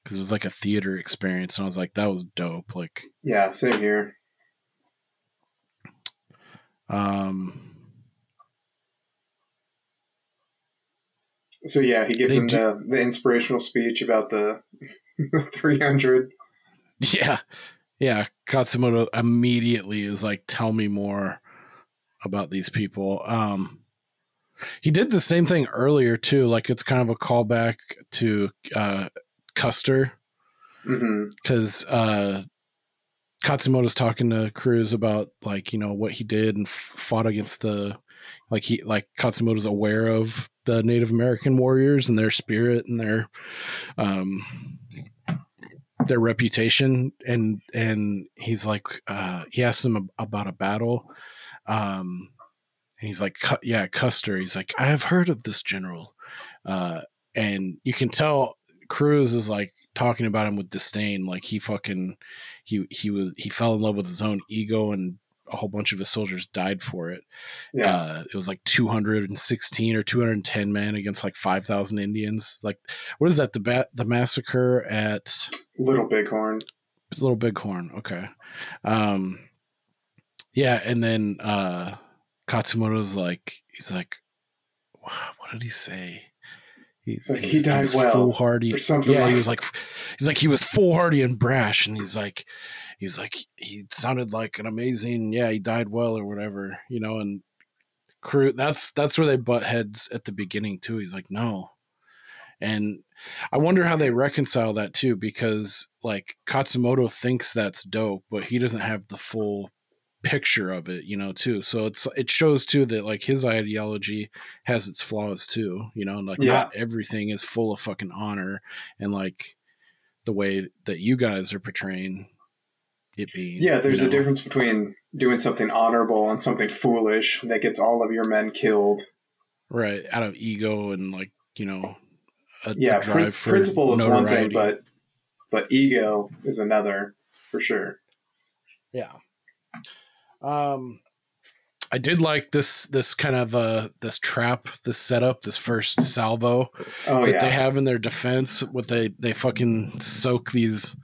Speaker 1: because it was like a theater experience, and I was like, that was dope. Like,
Speaker 3: Yeah, same here.
Speaker 1: um,
Speaker 3: So yeah, he gives
Speaker 1: They
Speaker 3: him
Speaker 1: do-
Speaker 3: the, the inspirational speech about the 300.
Speaker 1: yeah, yeah. Katsumoto immediately is like, tell me more about these people. Um, he did the same thing earlier too. Like, it's kind of a callback to uh, Custer.
Speaker 3: mm-hmm
Speaker 1: because uh, Katsumoto's talking to Cruise about like you know what he did and f- fought against the like he like Katsumoto's aware of the Native American warriors and their spirit and their um their reputation. And and he's like uh he asks him about a battle. Um and he's like yeah Custer. He's like I have heard of this general. Uh and you can tell Cruise is like talking about him with disdain. Like he fucking he he was he fell in love with his own ego and a whole bunch of his soldiers died for it.
Speaker 3: Yeah.
Speaker 1: uh, it was like 216 or 210 men against like 5000 indians. Like what is that the bat the massacre at
Speaker 3: Little Bighorn.
Speaker 1: little bighorn okay. Um yeah and then uh katsumoto's like he's like wow, what did he say? He's,
Speaker 3: Like, he died
Speaker 1: was
Speaker 3: well,
Speaker 1: foolhardy.
Speaker 3: or something
Speaker 1: yeah
Speaker 3: like
Speaker 1: he was like he's like he was foolhardy and brash and he's like he's like he sounded like an amazing yeah he died well or whatever you know and crew that's that's where they butt heads at the beginning too. He's like no. And i wonder how they reconcile that too because like katsumoto thinks that's dope but he doesn't have the full picture of it you know too. So it's it shows too that like his ideology has its flaws too you know and like
Speaker 3: Yeah.
Speaker 1: not everything is full of fucking honor and like the way that you guys are portraying it being
Speaker 3: Yeah, there's
Speaker 1: you
Speaker 3: a difference between doing something honorable and something foolish that gets all of your men killed.
Speaker 1: right out of ego and like you know a,
Speaker 3: Yeah,
Speaker 1: a
Speaker 3: prin-
Speaker 1: for
Speaker 3: principle is one thing, but but ego is another for sure.
Speaker 1: Yeah. Um I did like this this kind of uh this trap, this setup, this first salvo
Speaker 3: Oh
Speaker 1: that
Speaker 3: yeah,
Speaker 1: they have in their defense. What they they fucking soak these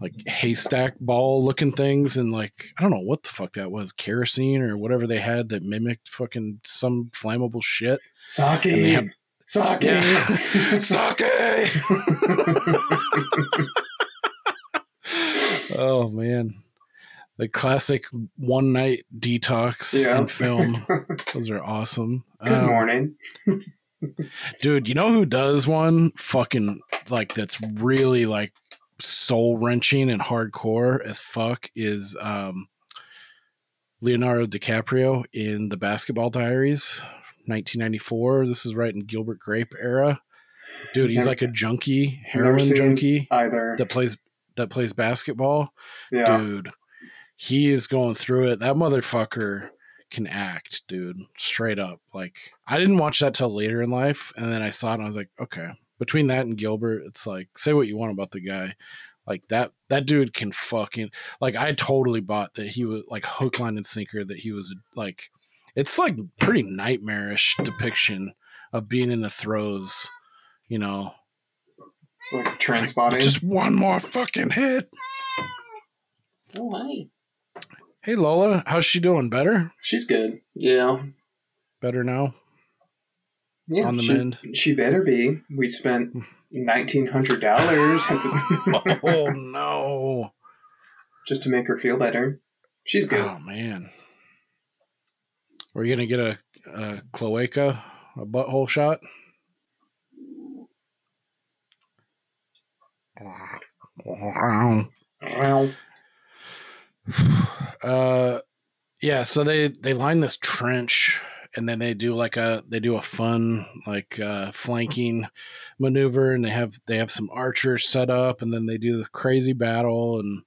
Speaker 1: like haystack ball looking things and like I don't know what the fuck that was, kerosene or whatever they had that mimicked fucking some flammable shit.
Speaker 3: sake,
Speaker 1: And they have-
Speaker 3: sake.
Speaker 1: Yeah. Sake. oh man. The classic one night detox
Speaker 3: Yeah.
Speaker 1: in film. Those are awesome.
Speaker 3: Good
Speaker 1: Um,
Speaker 3: morning.
Speaker 1: dude you know who does one fucking like that's really like soul wrenching and hardcore as fuck is um leonardo dicaprio in the basketball diaries 1994 this is right in gilbert grape era dude he's
Speaker 3: Never-
Speaker 1: like a junkie heroin junkie
Speaker 3: Either.
Speaker 1: that plays that plays basketball
Speaker 3: yeah.
Speaker 1: dude he is going through it. That motherfucker can act dude straight up. Like i didn't watch that till later in life and then i saw it and i was like okay. Between that and gilbert it's like say what you want about the guy. Like that that dude can fucking like i totally bought that he was like hook line and sinker that he was like it's like pretty nightmarish depiction of being in the throes you know?
Speaker 3: Like Trainspotting.
Speaker 1: just one more fucking hit.
Speaker 8: Oh, hi.
Speaker 1: Hey Lola, how's she doing? Better?
Speaker 8: She's good. Yeah.
Speaker 1: Better now?
Speaker 3: Yeah,
Speaker 1: On the
Speaker 3: she,
Speaker 1: mend.
Speaker 3: She better be. We spent nineteen hundred dollars
Speaker 1: oh no.
Speaker 3: just to make her feel better. She's good.
Speaker 1: Oh man. We're gonna get a, a cloaca, a butthole shot. Uh, yeah. So they they line this trench, and then they do like a they do a fun like uh, flanking maneuver, and they have they have some archers set up, and then they do this crazy battle, and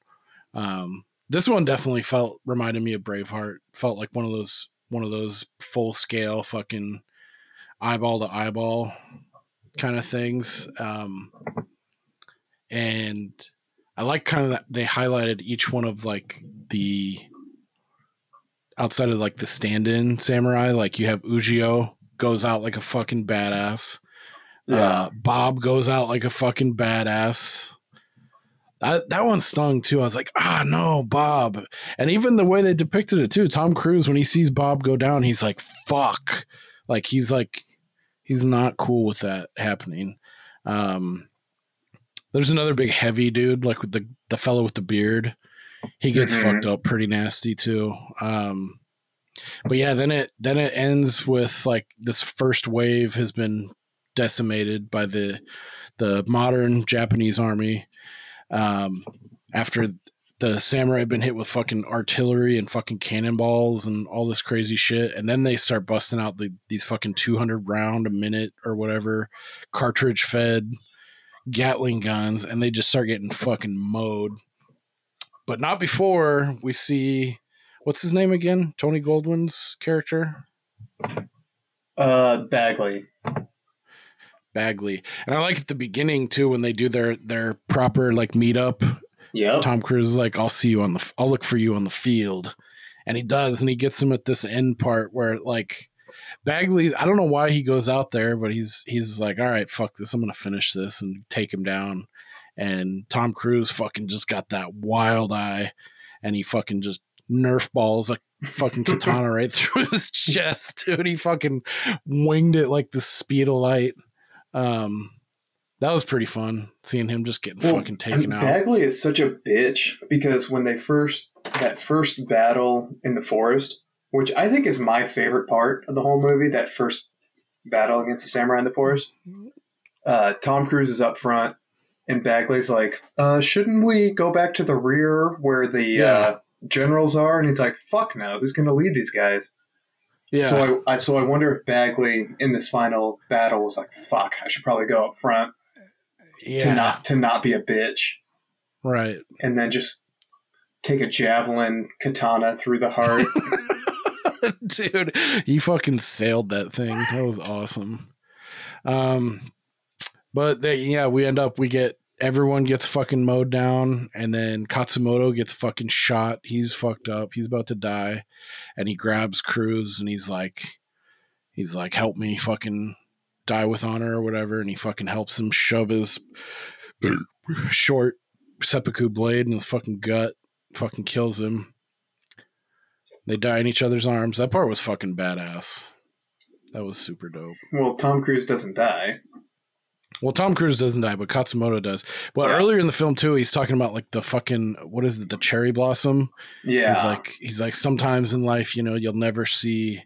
Speaker 1: um, this one definitely felt reminded me of Braveheart. Felt like one of those one of those full scale fucking eyeball to eyeball kind of things. Um, and I like kind of that they highlighted each one of like the outside of like the stand-in samurai. Like you have Ujio goes out like a fucking badass. Uh, Bob goes out like a fucking badass. That that one stung too. I was like, ah, no, Bob. And even the way they depicted it too. Tom Cruise, when he sees Bob go down, he's like, fuck. Like he's like, he's not cool with that happening. Um, there's another big heavy dude, like with the the fellow with the beard. He gets
Speaker 3: Mhm.
Speaker 1: fucked up pretty nasty too. Um, but yeah, then it then it ends with like this first wave has been decimated by the the modern Japanese army. Um, after the samurai had been hit with fucking artillery and fucking cannonballs and all this crazy shit, and then they start busting out the, these fucking two hundred round a minute or whatever cartridge fed Gatling guns, and they just start getting fucking mowed. But not before we see what's his name again? Tony Goldwyn's character.
Speaker 3: Uh, Bagley.
Speaker 1: Bagley. And I like at the beginning too when they do their their proper like meetup.
Speaker 3: Yeah.
Speaker 1: Tom Cruise is like, "I'll see you on the, I'll look for you on the field," and he does, and he gets him at this end part where like Bagley, I don't know why he goes out there, but he's he's like, "All right, fuck this, I'm gonna finish this and take him down." And Tom Cruise fucking just got that wild eye, and he fucking just nerf balls a fucking katana right through his chest, dude. He fucking winged it like the speed of light. Um, that was pretty fun seeing him just getting
Speaker 3: Well,
Speaker 1: fucking taken out.
Speaker 3: Bagley is such a bitch because when they first that first battle in the forest, which I think is my favorite part of the whole movie, that first battle against the samurai in the forest. Uh, Tom Cruise is up front, and Bagley's like, uh, "Shouldn't we go back to the rear where the
Speaker 1: Yeah.
Speaker 3: uh, generals are?" And he's like, "Fuck no! Who's going to lead these guys?"
Speaker 1: yeah,
Speaker 3: So I, I so I wonder if Bagley in this final battle was like, "Fuck! I should probably go up front
Speaker 1: yeah,
Speaker 3: to not to not be a bitch."
Speaker 1: right.
Speaker 3: and then just take a javelin katana through the heart.
Speaker 1: Dude, he fucking sailed that thing. That was awesome. Um, but they, yeah, we end up we get everyone gets fucking mowed down, and then Katsumoto gets fucking shot. He's fucked up. He's about to die, and he grabs Cruise and he's like, he's like, help me, fucking die with honor or whatever, and he fucking helps him shove his short seppuku blade in his fucking gut, fucking kills him. They die in each other's arms. That part was fucking badass. That was super dope.
Speaker 3: well, Tom Cruise doesn't die.
Speaker 1: Well, Tom Cruise doesn't die, but Katsumoto does. But
Speaker 3: Yeah.
Speaker 1: earlier in the film too, he's talking about like the fucking what is it, the cherry blossom?
Speaker 3: Yeah,
Speaker 1: He's like he's like sometimes in life, you know, you'll never see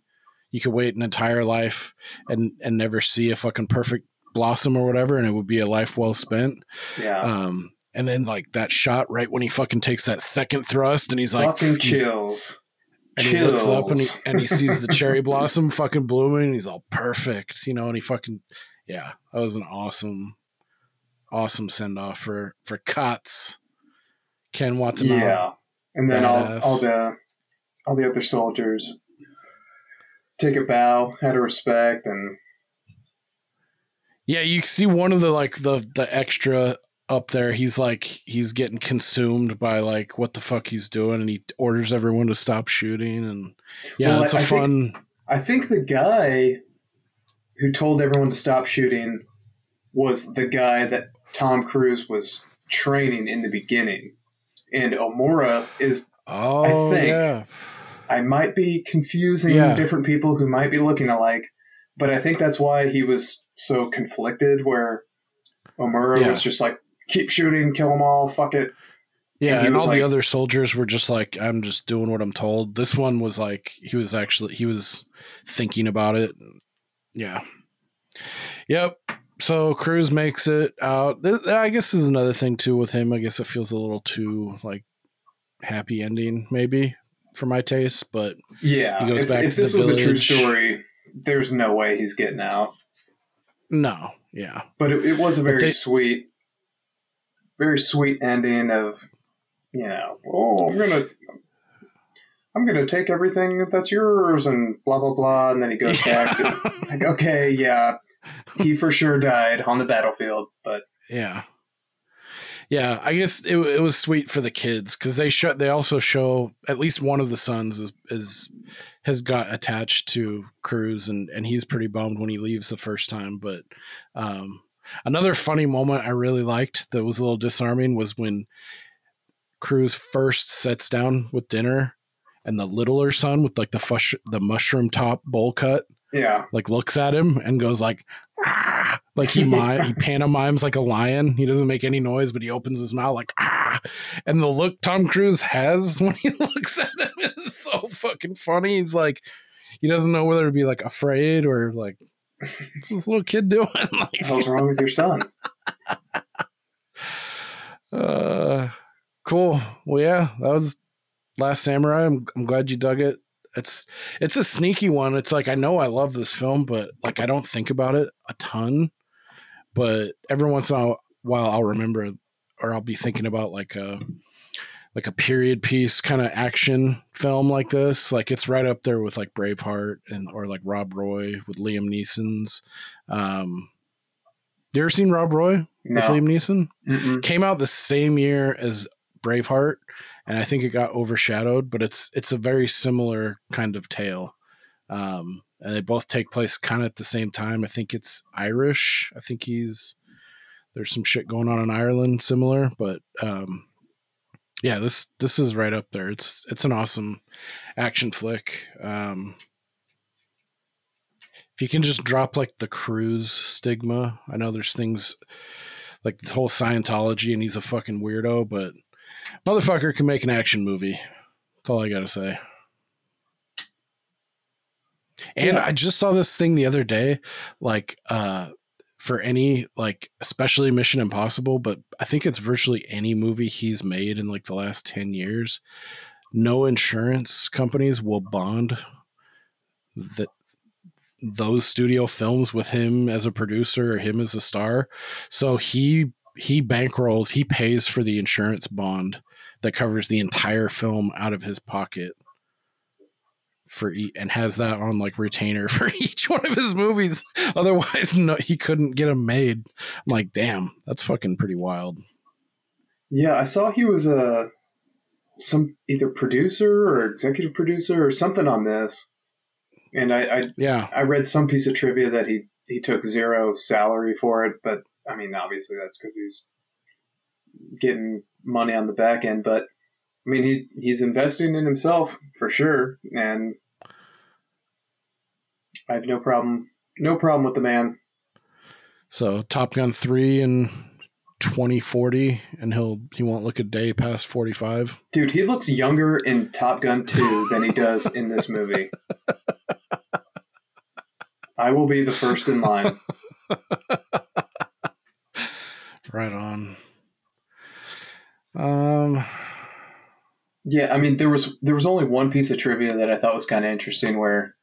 Speaker 1: you could wait an entire life and and never see a fucking perfect blossom or whatever, and it would be a life well spent.
Speaker 3: yeah,
Speaker 1: Um and then like that shot right when he fucking takes that second thrust and he's like
Speaker 3: fucking
Speaker 1: he's-
Speaker 3: chills.
Speaker 1: and he looks up and he, and he sees the cherry blossom fucking blooming and he's all perfect, you know, and he fucking yeah, that was an awesome awesome send off for for Kats. Ken Watanabe.
Speaker 3: Yeah, and then all, all the all the other soldiers take a bow out of respect, and
Speaker 1: Yeah, you see one of the like the the extra up there, he's like he's getting consumed by like what the fuck he's doing and he orders everyone to stop shooting and yeah,
Speaker 3: Well,
Speaker 1: it's a
Speaker 3: I think-
Speaker 1: fun
Speaker 3: I think the guy who told everyone to stop shooting was the guy that Tom Cruise was training in the beginning. and Omura is.
Speaker 1: Oh
Speaker 3: think-
Speaker 1: yeah.
Speaker 3: I might be confusing
Speaker 1: Yeah.
Speaker 3: different people who might be looking alike, but I think that's why he was so conflicted. Where Omura
Speaker 1: Yeah.
Speaker 3: was just like, "Keep shooting, kill them all, fuck it."
Speaker 1: Yeah,
Speaker 3: And
Speaker 1: and all the other soldiers were just like, I'm just doing what I'm told. This one was like, he was actually, he was thinking about it. Yeah. Yep. So Cruise makes it out. I guess this is another thing too with him. I guess it feels a little too like happy ending, maybe for my taste, but
Speaker 3: Yeah,
Speaker 1: He goes
Speaker 3: if,
Speaker 1: back
Speaker 3: if
Speaker 1: to
Speaker 3: this
Speaker 1: the
Speaker 3: was a true
Speaker 1: village.
Speaker 3: story, there's no way he's getting out.
Speaker 1: no. Yeah.
Speaker 3: But it, it was a very
Speaker 1: they-
Speaker 3: sweet, very sweet ending of, you know, oh, I'm gonna, I'm gonna take everything that's yours and blah blah blah, and then he goes back. To, like, okay, yeah, he for sure died on the battlefield, but
Speaker 1: Yeah. Yeah, I guess it, it was sweet for the kids because they show they also show at least one of the sons is is has got attached to Cruise and and he's pretty bummed when he leaves the first time. But um, another funny moment I really liked that was a little disarming was when Cruise first sets down with dinner and the littler son with like the fush, the mushroom top bowl cut
Speaker 3: yeah,
Speaker 1: like looks at him and goes like ah! like he mi- he pantomimes like a lion. He doesn't make any noise but he opens his mouth like ah! And the look tom cruise has when he looks at him is so fucking funny. He's like he doesn't know whether to be like afraid or like what's this little kid doing? Like
Speaker 3: hell's wrong with your son?
Speaker 1: uh cool. Well yeah that was last samurai i'm, I'm glad you dug it. It's it's a sneaky one. It's like i know i love this film but like i don't think about it a ton. But every once in a while i'll remember or i'll be thinking about like a like a period piece kind of action film like this. Like it's right up there with like braveheart and or like rob roy with liam neeson's um you ever seen rob roy
Speaker 3: No,
Speaker 1: with liam neeson?
Speaker 3: Mm-mm.
Speaker 1: came out the same year as Braveheart, and I think it got overshadowed. But it's it's a very similar kind of tale, um, and they both take place kind of at the same time. I think it's Irish. I think he's there's some shit going on in Ireland similar, but um, yeah, this this is right up there. It's it's an awesome action flick. Um, if you can just drop like the cruise stigma, I know there's things like the whole Scientology and he's a fucking weirdo, but motherfucker can make an action movie. That's all I gotta say. And
Speaker 3: Yeah.
Speaker 1: I just saw this thing the other day, like uh for any like especially Mission Impossible, but I think it's virtually any movie he's made in like the last 10 years. No insurance companies will bond that those studio films with him as a producer or him as a star. So he he bankrolls, he pays for the insurance bond that covers the entire film out of his pocket for e- and has that on like retainer for each one of his movies. Otherwise, no, he couldn't get them made. I'm like, damn, that's fucking pretty wild.
Speaker 3: Yeah, I saw he was a some either producer or executive producer or something on this, and I, I
Speaker 1: Yeah,
Speaker 3: I read some piece of trivia that he he took zero salary for it, but I mean, obviously that's because he's getting money on the back end. But I mean, he's he's investing in himself for sure, and I have no problem no problem with the man.
Speaker 1: so Top Gun three and 2040, and he'll he won't look a day past 45.
Speaker 3: Dude, he looks younger in Top Gun 2 than he does in this movie. I will be the first in line.
Speaker 1: Right on. Um,
Speaker 3: Yeah, I mean there was there was only one piece of trivia that I thought was kind of interesting where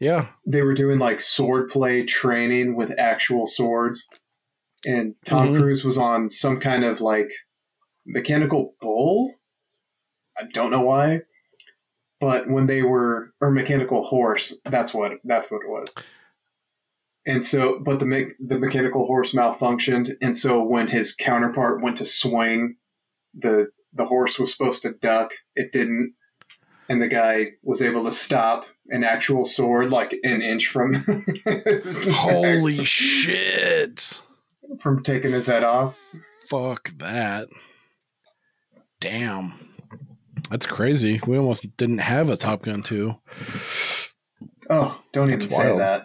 Speaker 1: yeah,
Speaker 3: they were doing like sword play training with actual swords and Tom
Speaker 1: Mhm.
Speaker 3: Cruise was on some kind of like mechanical bull. I don't know why. But when they were or mechanical horse, that's what that's what it was. And so but the me- the mechanical horse malfunctioned and so when his counterpart went to swing, the the horse was supposed to duck, it didn't and the guy was able to stop an actual sword like an inch from his neck
Speaker 1: holy shit!
Speaker 3: from taking his head off.
Speaker 1: Fuck that. Damn. That's crazy. We almost didn't have a Top Gun 2.
Speaker 3: Oh, don't even say
Speaker 4: wild.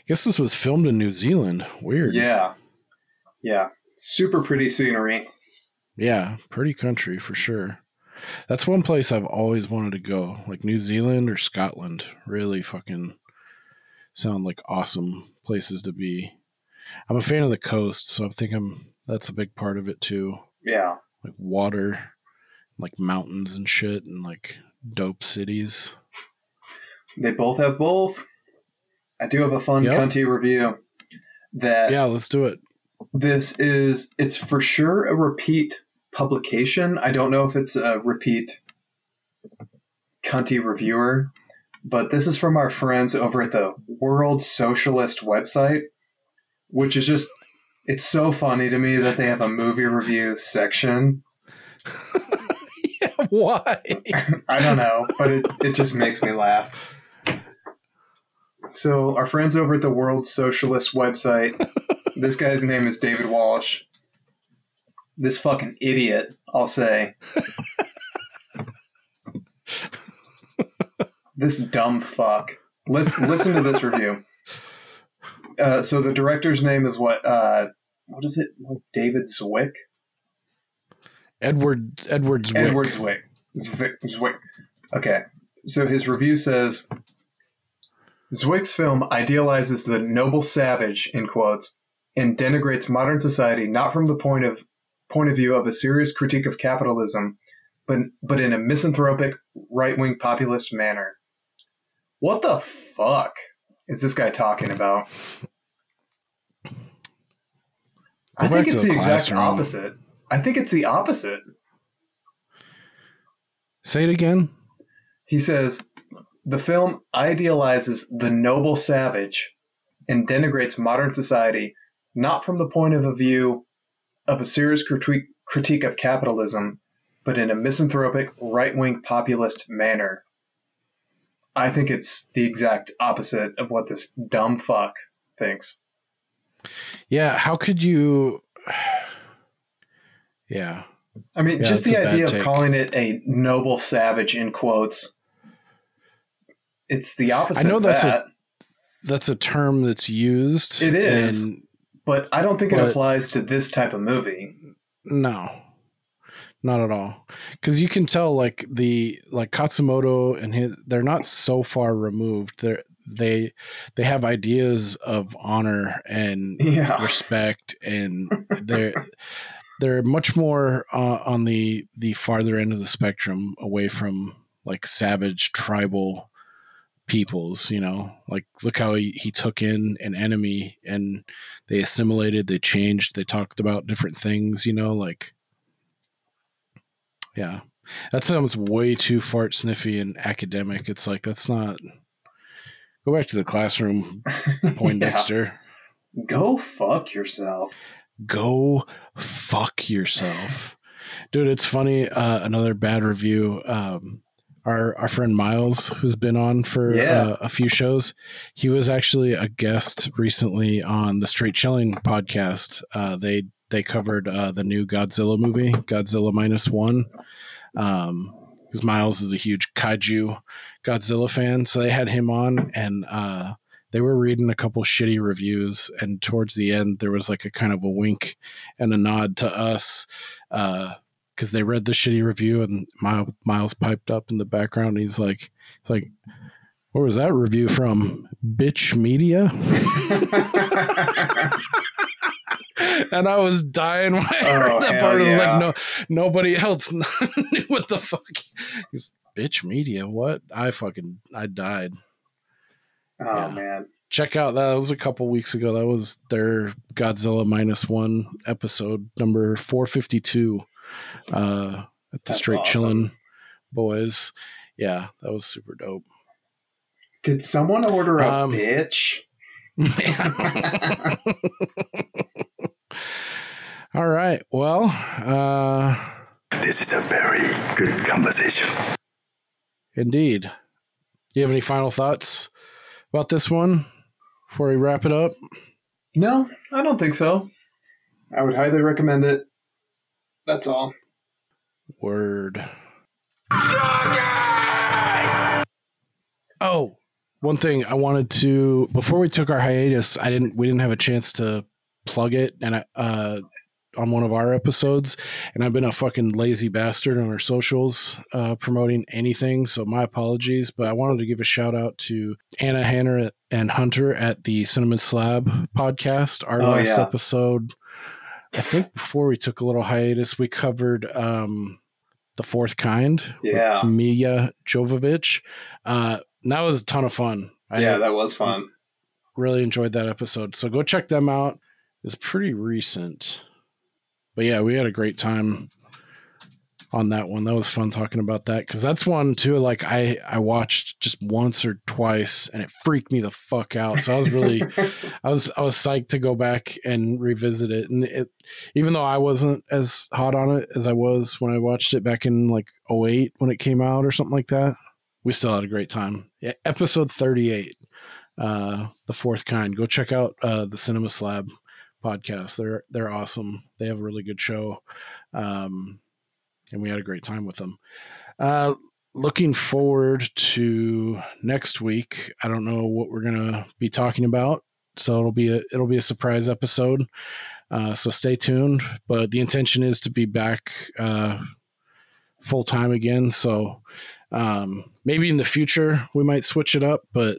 Speaker 3: That.
Speaker 1: guess this was filmed in New Zealand. Weird.
Speaker 3: Yeah. Yeah. Super pretty scenery.
Speaker 1: Yeah, pretty country for sure. That's one place I've always wanted to go, like New Zealand or Scotland. Really fucking sound like awesome places to be. I'm a fan of the coast, so I think I'm that's a big part of it too.
Speaker 3: Yeah.
Speaker 1: Like water, like mountains and shit, and like dope cities.
Speaker 3: They both have both. I do have a fun
Speaker 1: Yep.
Speaker 3: cunty review that
Speaker 1: Yeah, let's do it.
Speaker 3: this is it's for sure a repeat publication. I don't know if it's a repeat cunty reviewer, but this is from our friends over at the World Socialist website, which is just it's so funny to me that they have a movie review section.
Speaker 1: yeah, why?
Speaker 3: I don't know, but it, it just makes me laugh. So, our friends over at the World Socialist website, this guy's name is David Walsh. This fucking idiot, I'll say. this dumb fuck. Listen, listen to this review. Uh, so, the director's name is what? Uh, what is it? David Zwick?
Speaker 1: Edward Edward Zwick.
Speaker 3: Edward Zwick. Zwick. Zwick. Okay. So his review says Zwick's film idealizes the noble savage, in quotes, and denigrates modern society not from the point of point of view of a serious critique of capitalism, but but in a misanthropic, right wing populist manner. What the fuck is this guy talking about? I think it's
Speaker 1: the
Speaker 3: the exact opposite. I think it's the opposite.
Speaker 1: Say it again.
Speaker 3: He says the film idealizes the noble savage and denigrates modern society not from the point of a view of a serious critique, critique of capitalism, but in a misanthropic, right wing populist manner. I think it's the exact opposite of what this dumb fuck thinks.
Speaker 1: Yeah, how could you? Yeah,
Speaker 3: I mean,
Speaker 1: Yeah,
Speaker 3: just the idea of
Speaker 1: take.
Speaker 3: calling it a noble savage in quotes. It's the opposite.
Speaker 1: I know that's a- that's a term that's used.
Speaker 3: It is.
Speaker 1: and
Speaker 3: But I don't think it applies to this type of movie.
Speaker 1: no, not at all. Because you can tell, like the like Katsumoto and his, they're not so far removed. They're they they have ideas of honor and
Speaker 3: Yeah.
Speaker 1: respect, and they're they're much more uh, on the the farther end of the spectrum, away from like savage tribal peoples you know? Like look how he, he took in an enemy and they assimilated they changed they talked about different things you know? Like yeah. That sounds way too fart sniffy and academic. It's like that's not go back to the classroom poindexter
Speaker 3: Yeah. Go fuck yourself.
Speaker 1: go fuck yourself. Dude it's funny uh another bad review um our our friend miles who's been on for
Speaker 3: Yeah.
Speaker 1: uh, a few shows he was actually a guest recently on the straight chilling podcast uh they they covered uh the new godzilla movie godzilla minus one um because miles is a huge kaiju godzilla fan so they had him on and uh they were reading a couple shitty reviews and towards the end there was like a kind of a wink and a nod to us because they read the shitty review and miles, miles piped up in the background. He's like he's like where was that review from? Bitch media? And i was dying when i oh, heard
Speaker 3: Oh,
Speaker 1: that part. I was like no nobody else knew what the fuck he's bitch media? What? I fucking i died.
Speaker 3: Oh
Speaker 1: Yeah.
Speaker 3: man.
Speaker 1: check out that was a couple weeks ago. That was their godzilla minus one episode number 452 uh at the
Speaker 3: That's
Speaker 1: straight
Speaker 3: awesome.
Speaker 1: chillin' boys yeah that was super dope
Speaker 3: Did someone order a
Speaker 1: Um,
Speaker 3: bitch?
Speaker 1: all right well uh
Speaker 2: This is a very good conversation.
Speaker 1: indeed you have any final thoughts about this one before we wrap it up
Speaker 3: No, I don't think so. I would highly recommend it. That's all.
Speaker 1: Word. Oh, one thing I wanted to before we took our hiatus, I didn't we didn't have a chance to plug it and I uh on one of our episodes and I've been a fucking lazy bastard on our socials uh promoting anything, so my apologies, but I wanted to give a shout out to Anna Hanner and Hunter at the Cinnamon Slab podcast. Our
Speaker 3: Oh,
Speaker 1: last
Speaker 3: yeah.
Speaker 1: episode I think before we took a little hiatus, we covered um the fourth kind
Speaker 3: Yeah.
Speaker 1: Milla Jovovich. Uh, that was a ton of fun. I
Speaker 3: yeah, that was fun.
Speaker 1: really enjoyed that episode. So go check them out. It's pretty recent. But yeah, we had a great time on that one. That was fun talking about that because that's one too. Like I I watched just once or twice and it freaked me the fuck out. So I was really I was I was psyched to go back and revisit it. And it even though I wasn't as hot on it as I was when I watched it back in like 08 when it came out or something like that, we still had a great time. Yeah, episode 38, uh, the fourth kind. Go check out uh, the Cinema Slab podcast. They're they're awesome. They have a really good show. Um, and we had a great time with them. Uh, looking forward to next week. I don't know what we're gonna be talking about, so it'll be a it'll be a surprise episode. Uh, so stay tuned. But the intention is to be back uh, full time again. So um, maybe in the future we might switch it up, but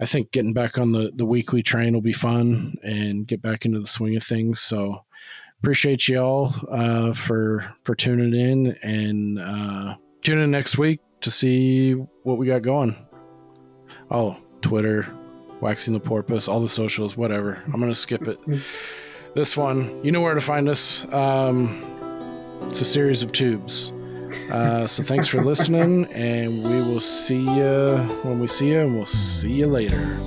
Speaker 1: I think getting back on the the weekly train will be fun and get back into the swing of things. So appreciate y'all uh, for for tuning in and uh, tune in next week to see what we got going. Oh, Twitter, waxing the porpoise, all the socials, whatever. I'm gonna skip it. This one, you know where to find us. Um, it's a series of tubes. Uh, so thanks for listening, and we will see you when we see you, and we'll see you later.